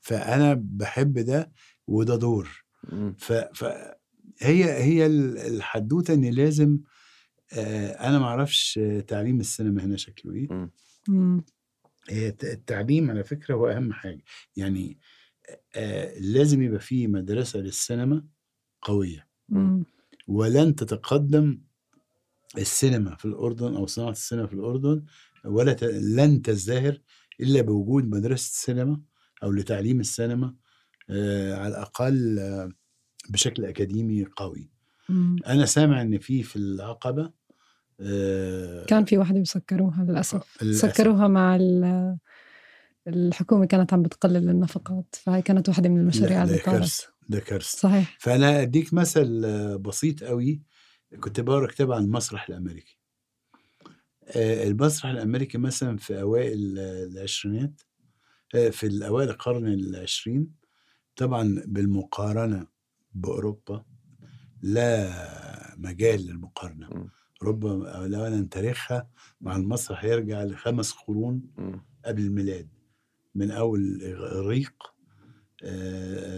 فأنا بحب ده وده دور. ف فهي هي ال- الحدوتة إن لازم آه، أنا ما أعرفش تعليم السينما هنا شكله إيه. التعليم على فكرة هو أهم حاجة. يعني آه، لازم يبقى في مدرسة للسينما قوية. مم. ولن تتقدم السينما في الأردن أو صناعة السينما في الأردن ولا ت... لن تزدهر إلا بوجود مدرسة سينما أو لتعليم السينما آه على الأقل آه بشكل أكاديمي قوي مم. أنا سامع إن في في العقبة آه كان في واحدة بيسكروها للأسف للأسف. سكروها مع ال- الحكومة كانت عم بتقلل النفقات فهي كانت واحدة من المشاريع اللي طارت ده كارثة صحيح فأنا أديك مثل بسيط قوي كنت بقرأ كتاب عن المسرح الأمريكي آه، المسرح الأمريكي مثلا في أوائل آه، العشرينات آه، في الأوائل القرن العشرين طبعا بالمقارنة بأوروبا لا مجال للمقارنة مم. ربما أنا تاريخها مع المسرح يرجع لخمس قرون. قبل الميلاد من أول الإغريق آه،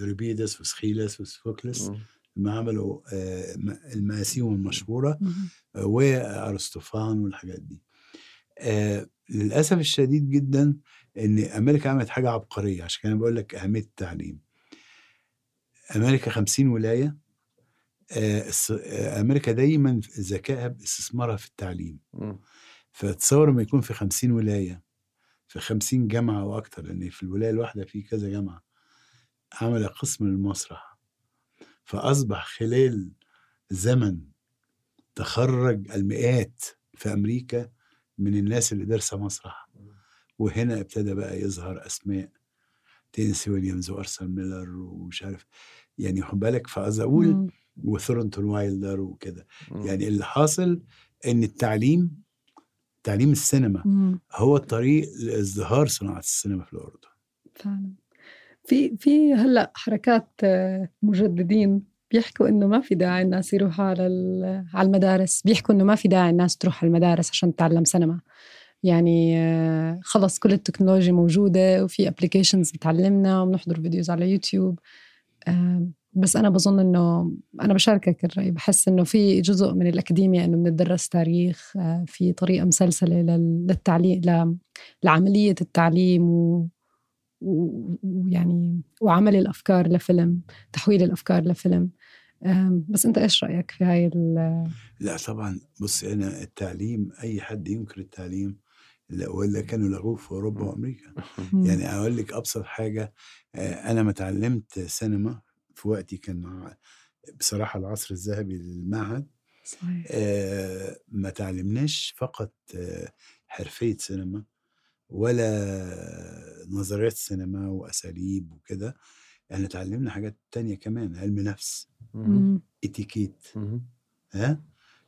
يوريبيدس وسخيلس وسفوكلس مم. ما عملوا آه، م- المآسيهم المشهورة. آه، وأرسطوفان والحاجات دي آه، للأسف الشديد جدا إن أمريكا عملت حاجة عبقرية عشان كده بقول لك أهمية التعليم أمريكا 50 ولاية أمريكا دايما ذكائها باستثمارها في التعليم. فتصور لما يكون في 50 ولاية في 50 جامعة وأكتر لأن في الولاية الواحدة في كذا جامعة عمل قسم للمسرح فأصبح خلال زمن تخرج المئات في أمريكا من الناس اللي دارسة مسرح وهنا ابتدى بقى يظهر أسماء تينسي ويليامز وآرثر ميلر ومش عارف يعني خد بالك فعايز أقول مم. وثورنتون وايلدر وكده. يعني اللي حاصل إن التعليم تعليم السينما مم. هو الطريق لإزدهار صناعة السينما في الأردن فعلا في في هلأ حركات آه، مجددين بيحكوا إنه ما في داعي الناس يروحوا على على المدارس. بيحكوا إنه ما في داعي الناس تروح على المدارس عشان تتعلم سينما. يعني آه، خلص كل التكنولوجيا موجودة وفي applications بتعلمنا وبنحضر videos على يوتيوب. آه، بس أنا بظن إنه أنا بشاركك الرأي بحس إنه في جزء من الأكاديمية إنه بندرس تاريخ في طريقة مسلسلة لل- للتعليم ل- لعملية التعليم ويعني وعمل الأفكار لفيلم تحويل الأفكار لفيلم. بس أنت إيش رأيك في هاي ال- لا طبعا بص أنا التعليم أي حد ينكر التعليم لا ولا كانوا لغوه في أوروبا وأمريكا. يعني أقول لك أبسط حاجة آه، أنا ما اتعلمت سينما في وقتي كان مع- بصراحة العصر الذهبي للمعهد. صحيح. آه، ما تعلمناش فقط آه، حرفية سينما. ولا نظريات سينما وأساليب وكده إحنا اتعلمنا حاجات تانية كمان علم نفس. إتيكيت. ها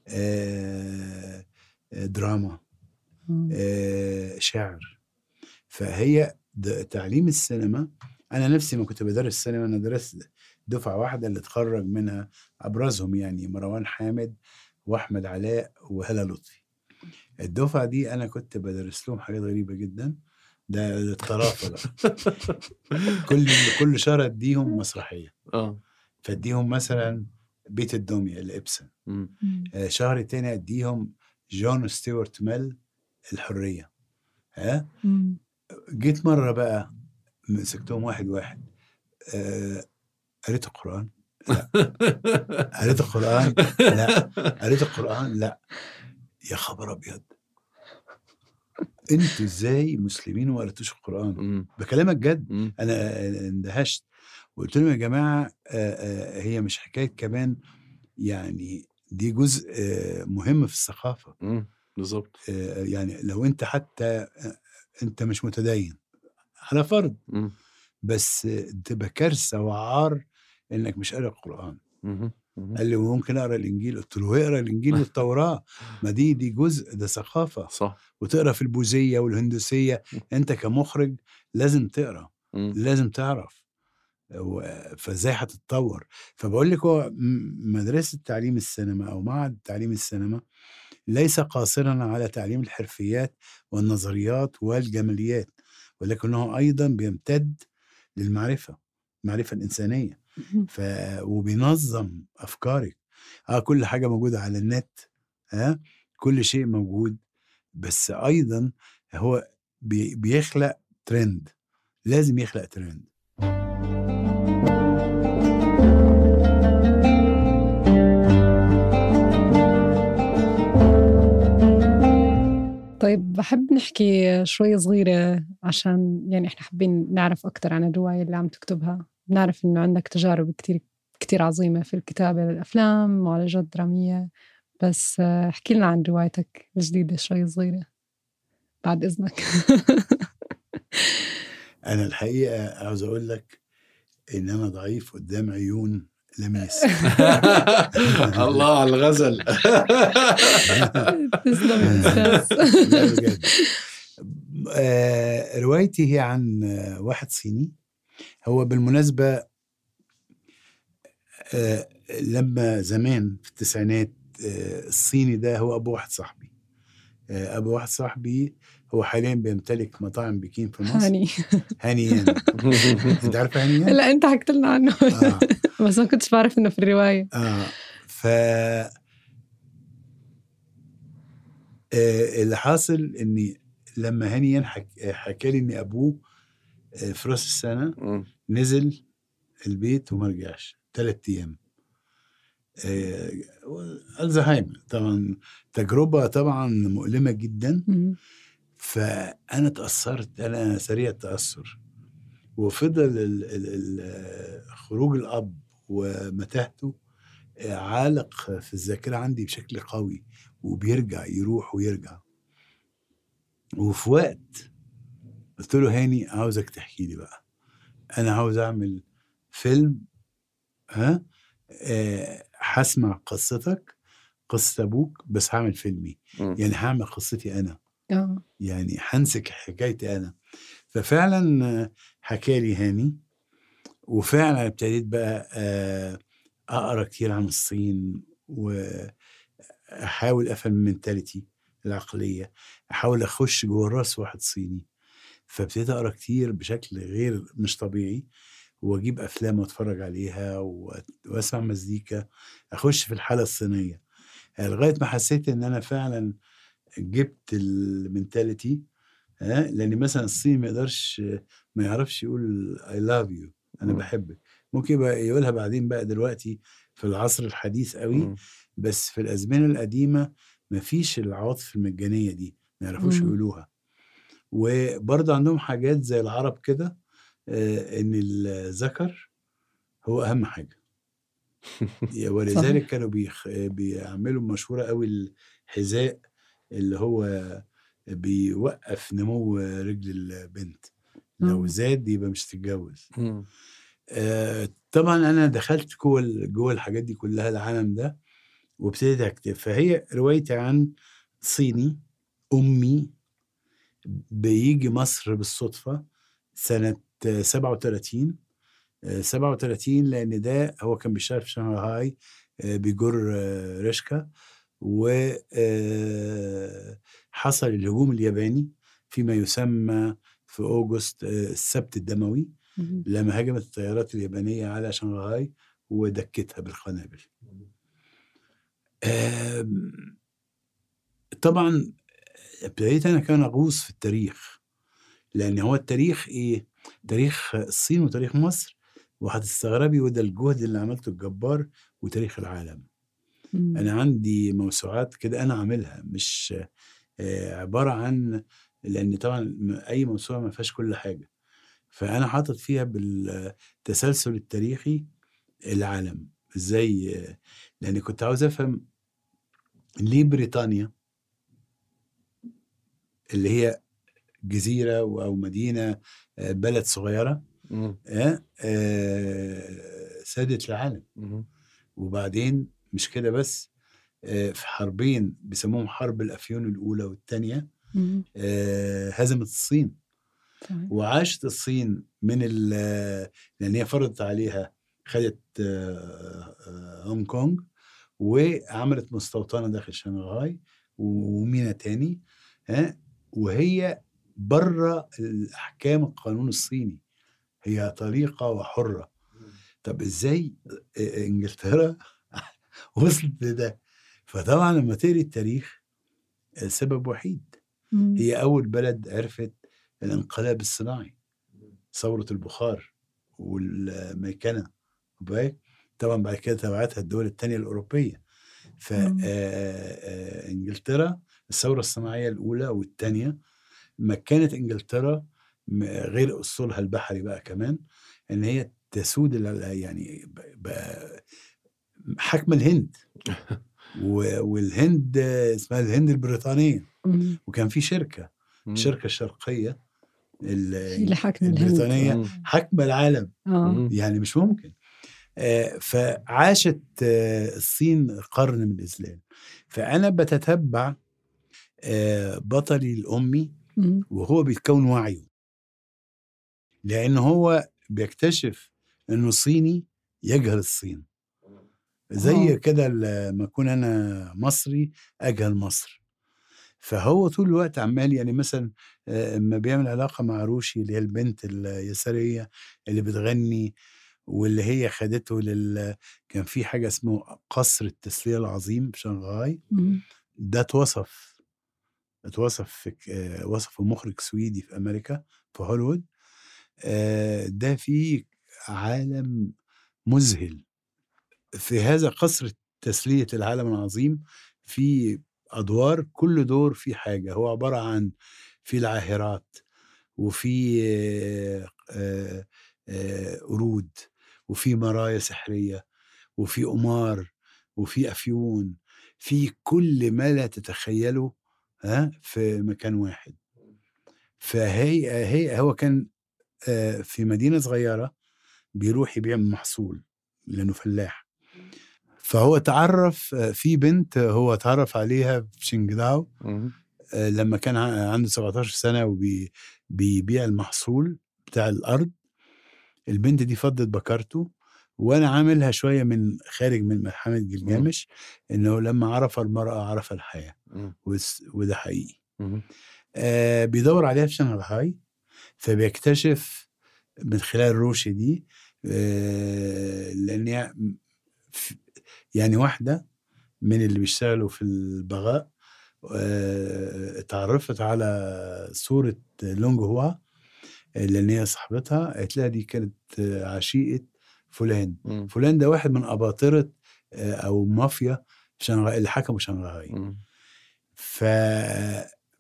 آه دراما. آه شعر فهي د- تعليم السينما أنا نفسي ما كنت بدرس سينما أنا درست دفعة واحدة اللي اتخرج منها أبرزهم يعني مروان حامد وأحمد علاء وهلا لطفي الدفعة دي أنا كنت بدرس لهم حاجات غريبة جدا. ده ده الطرافة بقى. كل كل شهر أديهم مسرحية. آه. فأديهم مثلا بيت الدمية لابسن مم. مم. آه، شهر تاني أديهم جون ستيوارت ميل الحرية. ها. جيت مرة بقى مسكتهم واحد واحد. آه، قريت القرآن؟ لا. قريت القرآن؟ لا. قريت القرآن؟ لا. يا خبر أبيض أنتوا إزاي مسلمين وما قريتوش القرآن مم. بكلامك جد. أنا اندهشت وقلت لهم يا جماعة آه، آه، هي مش حكاية كمان يعني دي جزء آه، مهم في الثقافة. بالظبط يعني لو أنت حتى أنت مش متدين على فرض مم. بس تبقى كارثة وعار إنك مش قاري القرآن مم. قال لي ممكن أقرأ الإنجيل؟ قلت له اقرأ الإنجيل والتوراة. ما دي دي جزء ده ثقافة. صح. وتقرأ في البوذية والهندوسية. أنت كمخرج لازم تقرأ. لازم تعرف. فإزاي هتتطور؟ فبقول لك هو مدرسة تعليم السينما أو معهد تعليم السينما ليس قاصرا على تعليم الحرفيات والنظريات والجماليات ولكنه أيضا بيمتد للمعرفة المعرفة الإنسانية. ف وبينظم أفكارك. آه كل حاجة موجودة على النت ها كل شيء موجود. بس أيضا هو بي بيخلق ترند لازم يخلق ترند طيب بحب نحكي شوي صغيرة عشان يعني إحنا حابين نعرف أكتر عن الرواية اللي عم تكتبها. بنعرف إنه عندك تجارب كتير كتير عظيمة في الكتابة للأفلام معالجات درامية. بس احكي لنا عن روايتك الجديدة شوي صغيرة. بعد إذنك. أنا الحقيقة عاوز أقول لك إن أنا ضعيف قدام عيون لميس. الله على الغزل. تسلم يا أستاذ. لا بجد. آه، روايتي هي عن واحد صيني. هو بالمناسبة آه، لما زمان في التسعينات آه، الصيني ده هو أبو واحد صاحبي. آه، أبو واحد صاحبي هو حاليا بيمتلك مطاعم بكين في مصر. هاني. هانيان. أنت عارفة هانيان؟ لا أنت حكيت لنا عنه. آه. بس ما كنتش بعرف إنه في الرواية. آه ف آه، اللي حاصل إني لما هاني ينحك حكى لي ان أبوه آه، في راس السنة. نزل البيت وما رجعش. ثلاث أيام. آه، ألزهايمر. طبعا تجربة طبعا مؤلمة جدا. فأنا تأثرت أنا سريع التأثر. وفضل ال ال ال خروج الأب ومتاهته عالق في الذاكرة عندي بشكل قوي. وبيرجع يروح ويرجع. وفي وقت قلت له هاني عاوزك تحكي لي بقى. أنا عاوز أعمل فيلم ها آه، هسمع قصتك قصة أبوك بس هعمل فيلمي. مم. يعني هعمل قصتي أنا. آه. يعني همسك حكايتي أنا. ففعلا حكى لي هاني وفعلا ابتديت بقى آه، أقرأ كتير عن الصين وأحاول أفهم المنتاليتي العقلية. أحاول أخش جوه رأس واحد صيني. فابتديت أقرأ كتير بشكل غير مش طبيعي وأجيب أفلام وأتفرج عليها وأسمع مزيكا أخش في الحالة الصينية آه، لغاية ما حسيت إن أنا فعلا جبت ال mentality ها لأن مثلا الصيني ما يقدرش ما يعرفش يقول I love you أنا مم. بحبك ممكن يبقى يقولها بعدين بقى دلوقتي في العصر الحديث قوي مم. بس في الأزمنة القديمة ما فيش العواطف المجانية دي ما يعرفوش. يقولوها وبرضه عندهم حاجات زي العرب كده آه، إن الذكر هو أهم حاجة. ولذلك كانوا بيخ... بيعملوا مشهورة قوي الحذاء اللي هو بيوقف نمو رجل البنت. لو. زاد يبقى مش تتجوز. آه، طبعا أنا دخلت جوه جوه الحاجات دي كلها العالم ده وابتديت أكتب. فهي روايتي عن صيني أمي بيجي مصر بالصدفة سنة آه، 37 آه، 37 لأن ده هو كان بيشتغل في شنغهاي آه، بيجر آه، رشكا وحصل الهجوم الياباني فيما يسمى في أوغست آه، السبت الدموي. لما هجمت الطيارات اليابانية على شنغهاي ودكتها بالقنابل. طبعا ابتديت أنا كان أغوص في التاريخ لأن هو التاريخ إيه؟ تاريخ الصين وتاريخ مصر وهتستغربي وده الجهد اللي عملته الجبار وتاريخ العالم. مم. أنا عندي موسوعات كده أنا عاملها مش آه، عبارة عن لأن طبعا م- أي موسوعة ما فيهاش كل حاجة. فأنا حاطط فيها بالتسلسل التاريخي العالم. إزاي؟ آه، لأن كنت عاوز أفهم ليه بريطانيا؟ اللي هي جزيرة أو مدينة آه، بلد صغيرة. آه، آه، سادت العالم مم. وبعدين مش كده بس آه، في حربين بيسموهم حرب الأفيون الأولى والثانيه. هزمت الصين. وعاشت الصين من ال- لأن هي فرضت عليها خدت آه، آه، هونج كونج وعملت مستوطنة داخل شنغهاي ومينا تاني ها وهي بره الأحكام القانون الصيني. هي طليقة وحرة. طب إزاي إنجلترا وصلت لده؟ فطبعا لما تقري التاريخ سبب وحيد. هي أول بلد عرفت الانقلاب الصناعي. ثورة البخار والميكنه؟ طبعا بعد كده تبعتها الدول الثانية الأوروبية. فانجلترا الثورة الصناعية الأولى والثانيه مكنت إنجلترا م- غير أصولها البحري بقى كمان إن هي تسود يعني حكم الهند. والهند اسمها الهند البريطانية. مم. وكان في شركة الشركة الشرقيه ال- هي اللي حاكمة العالم. آه. يعني مش ممكن. آه، فعاشت آه، الصين قرن من الإذلال فأنا بتتبع آه، بطلي الأمي. وهو بيتكون وعيه لأن هو بيكتشف أنه صيني يجهل الصين زي آه. كده لما أكون أنا مصري أجهل مصر فهو طول الوقت عمال يعني مثلا آه، أما بيعمل علاقة مع روشي اللي هي البنت اليسارية اللي بتغني واللي هي خدته لل كان في حاجة اسمه قصر التسلية العظيم في شنغهاي. ده اتوصف اتوصف في وصفه مخرج سويدي في أمريكا في هوليوود. ده في عالم مذهل. في هذا قصر تسلية العالم العظيم في أدوار كل دور في حاجة. هو عبارة عن في العاهرات وفي قرود وفي مرايا سحرية وفي قمار وفي أفيون. في كل ما لا تتخيله ها في مكان واحد. فهي هي هو كان آه، في مدينة صغيرة بيروح يبيع محصول لأنه فلاح. فهو تعرف آه، في بنت هو تعرف عليها في. آه، لما كان عنده 17 سنة وبيبيع المحصول بتاع الأرض. البنت دي فضت بكرته وأنا عاملها شوية من خارج من ملحمه جلجامش إنه لما عرف المرأة عرف الحياة وده حقيقي. آه بيدور عليها في شنغهاي فبيكتشف من خلال روشي دي آه لأن يعني واحدة من اللي بيشتغلوا في البغاء آه اتعرفت على صورة لونج هوا لأن هي صاحبتها قالت لها دي كانت آه، عشيقة فلان مم. فلان ده واحد من أباطرة آه، أو مافيا في شنغهاي اللي حكموا شنغهاي. ف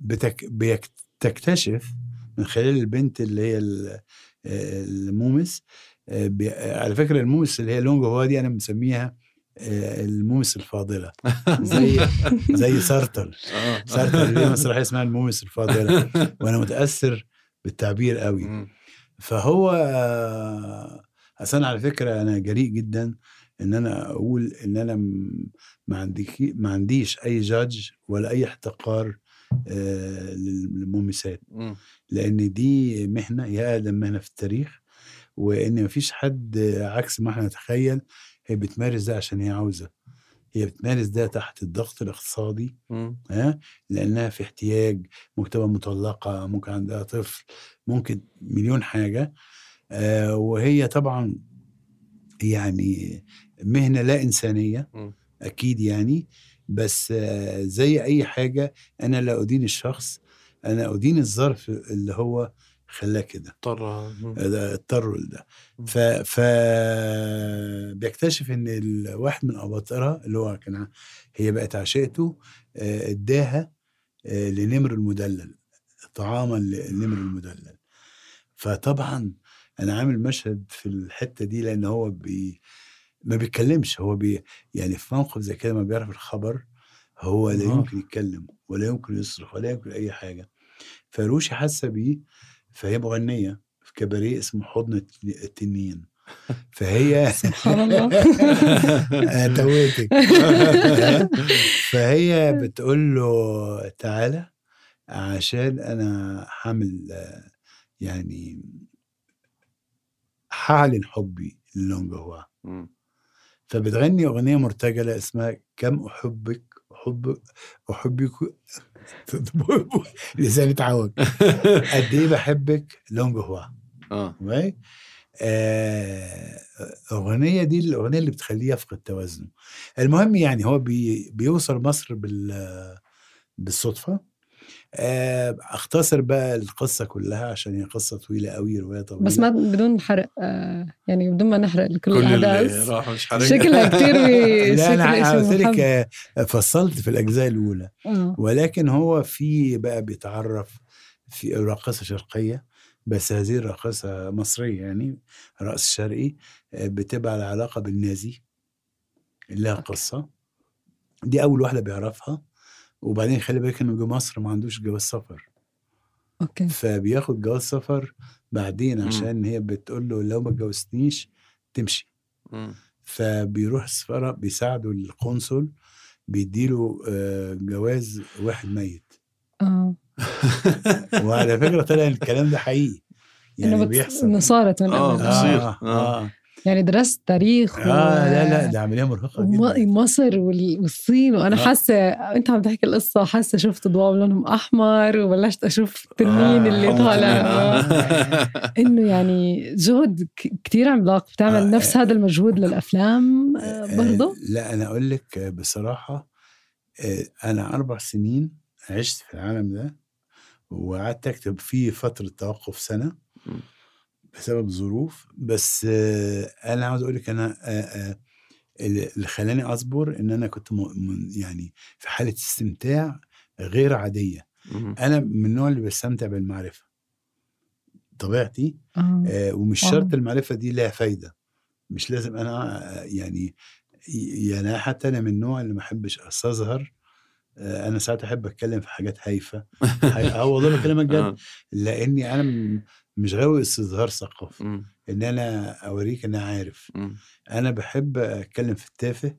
بتك... بتكتشف من خلال البنت اللي هي ال- المومس آه، بي... على فكرة المومس اللي هي لونج هو دي أنا مسميها آه، المومس الفاضلة زي زي سارتر آه. سارتر اللي هي مسرحية اسمها المومس الفاضلة وأنا متأثر بالتعبير قوي. فهو آه، أصل أنا على فكرة أنا جريء جدا إن أنا أقول إن أنا ما عندي ما عنديش أي جادج ولا أي احتقار آه، للمومسات مم. لأن دي مهنة هي أقدم مهنة في التاريخ وإن مفيش حد عكس ما إحنا نتخيل هي بتمارس ده عشان هي عاوزة هي بتمارس ده تحت الضغط الاقتصادي مم. ها لأنها في احتياج ممكن تبقى مطلقة ممكن عندها طفل ممكن مليون حاجة وهي طبعا يعني مهنة لا إنسانية. أكيد يعني بس آه زي أي حاجة أنا لا أدين الشخص أنا أدين الظرف اللي هو خلاه كده اضطر مم. ده اضطروا لده. ف ف بيكتشف إن الواحد من أباطرها اللي هو كان هي بقت عشيقته آه، إداها آه، لنمر المدلل طعاما للنمر المدلل فطبعا أنا عامل مشهد في الحتة دي لأن هو بي ما بيتكلمش هو بي يعني في موقف زي كده ما بيعرف الخبر هو لا. يمكن يتكلم ولا يمكن يصرخ ولا يمكن أي حاجة. فروشي حاسة بيه فهي مغنية في كباريه اسمه حضن الت- التنين. فهي سبحان الله. تويتك فهي بتقول له تعالى عشان أنا حامل آه، يعني هعلن حبي للونج هوا مم. فبتغني أغنية مرتجلة اسمها كم أحبك أحب أحبك لساني اتعوج. قد إيه بحبك؟ لونج آه. right? آه، أغنية دي الاغنيه اللي بتخليه يفقد توازنه. المهم يعني هو بي بيوصل مصر بال بالصدفة. أختصر بقى القصة كلها عشان هي قصة طويلة قوي رواية طويلة. بس ما بدون حرق آه يعني بدون ما نحرق كل كل اللي الاحداث شكلها كتير لا أنا قلت لك. آه، فصلت في الأجزاء الأولى. آه. ولكن هو في بقى بيتعرف في راقصة شرقية بس هذه الراقصة مصرية يعني رأس شرقي آه، بتبقى على علاقة بالنازي لها قصة. دي أول واحدة بيعرفها. وبعدين خلي بالك جه مصر ما عندوش جواز سفر أوكي فبياخد جواز سفر بعدين مم. عشان هي بتقول له لو ما اتجوزتنيش تمشي مم. فبيروح السفارة بيساعدوا القنصل بيديله آه، جواز واحد ميت آه وعلى فكرة طلع الكلام ده حقيقي يعني انه. بيحصل إنه صارت من آه، قبل بتصير. آه, آه. آه, يعني درست تاريخ آه لا لا ده عملية مرهقة جدا مصر وال- والصين وأنا آه. حاسة أنت عم تحكي القصة حاسة شفت ضوء لونهم أحمر وبلشت أشوف التنين آه، اللي طالع التنين. إنه يعني جهد ك- كتير عملاق بتعمل آه، نفس هذا المجهود للأفلام آه، آه، برضه لا أنا أقول لك آه، بصراحة آه، أنا أربع سنين عشت في العالم ده وقعدت أكتب فيه فترة توقف سنة. بسبب ظروف بس أنا عاوز أقول لك أنا اللي خلاني أصبر إن أنا كنت يعني في حالة استمتاع غير عادية. أنا من النوع اللي بستمتع بالمعرفة طبيعتي آه. ومش. شرط المعرفة دي لها فايدة مش لازم أنا يعني يعني حتى أنا من النوع اللي ما أحبش أستظهر أنا ساعات أحب أتكلم في حاجات هايفة هاي- آه والله بكلمك جد آه. لأني أنا مش غاوي استظهار ثقافي مم. إن أنا أوريك إن أنا عارف مم. أنا بحب أتكلم في التافه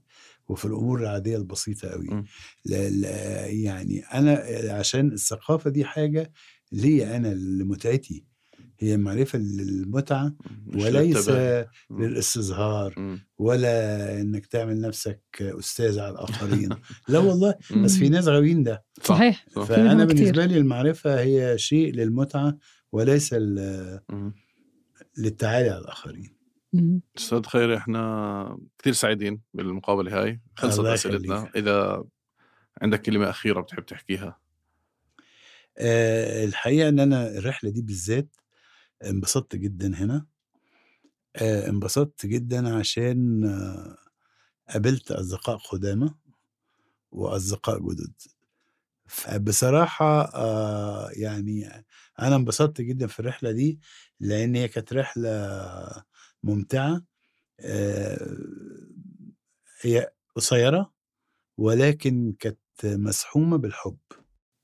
وفي الأمور العادية البسيطة قوي مم. لا لا يعني أنا عشان الثقافة دي حاجة ليا أنا لمتعتي هي معرفة للمتعة مش وليس. للاستظهار. ولا إنك تعمل نفسك أستاذ على الآخرين لا والله. بس في ناس غاويين ده صحيح فأنا كتير. بالنسبة لي المعرفة هي شيء للمتعة وليس. للتعالي على الآخرين. أستاذ خيري إحنا كثير سعيدين بالمقابلة هاي خلصت اسئلتنا. إذا عندك كلمة أخيرة بتحب تحكيها آه، الحقيقة إن أنا الرحلة دي بالذات انبسطت جدا هنا آه، انبسطت جدا عشان آه، قابلت أصدقاء قدامى وأصدقاء جدد بصراحة آه يعني أنا انبسطت جدا في الرحلة دي لأن هي كانت رحلة ممتعة آه هي قصيرة ولكن كانت مسحومة بالحب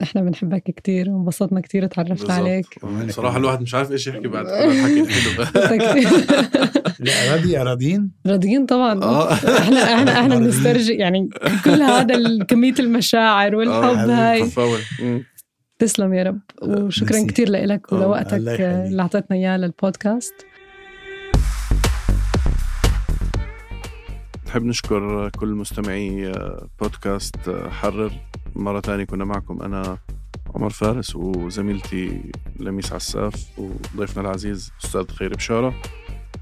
إحنا بنحبك كتير وانبسطنا كتير بالضبط. عليك كمان. الواحد مش عارف إيش يحكي بعد الحكي الحلو لا راضي راضيين راضيين طبعا آه إحنا إحنا إحنا. بنسترجع يعني كل هذا كمية المشاعر والحب حبيبي. هاي. تسلم يا رب وشكرا ميرسي. كتير لك آه، ولوقتك الله يخليك. اللي أعطيتنا إياه للبودكاست نحب نشكر كل مستمعي بودكاست حرر مرة ثانية كنا معكم أنا عمر فارس وزميلتي لميس عساف وضيفنا العزيز أستاذ خير بشارة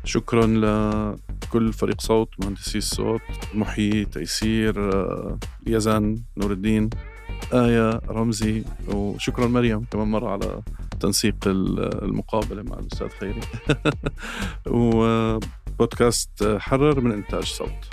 شكرا لكل فريق صوت مهندسي الصوت محيي تيسير يزن نور الدين آية رمزي وشكرا مريم كمان مرة على تنسيق المقابلة مع الأستاذ خيري. وبودكاست حرر من إنتاج صوت.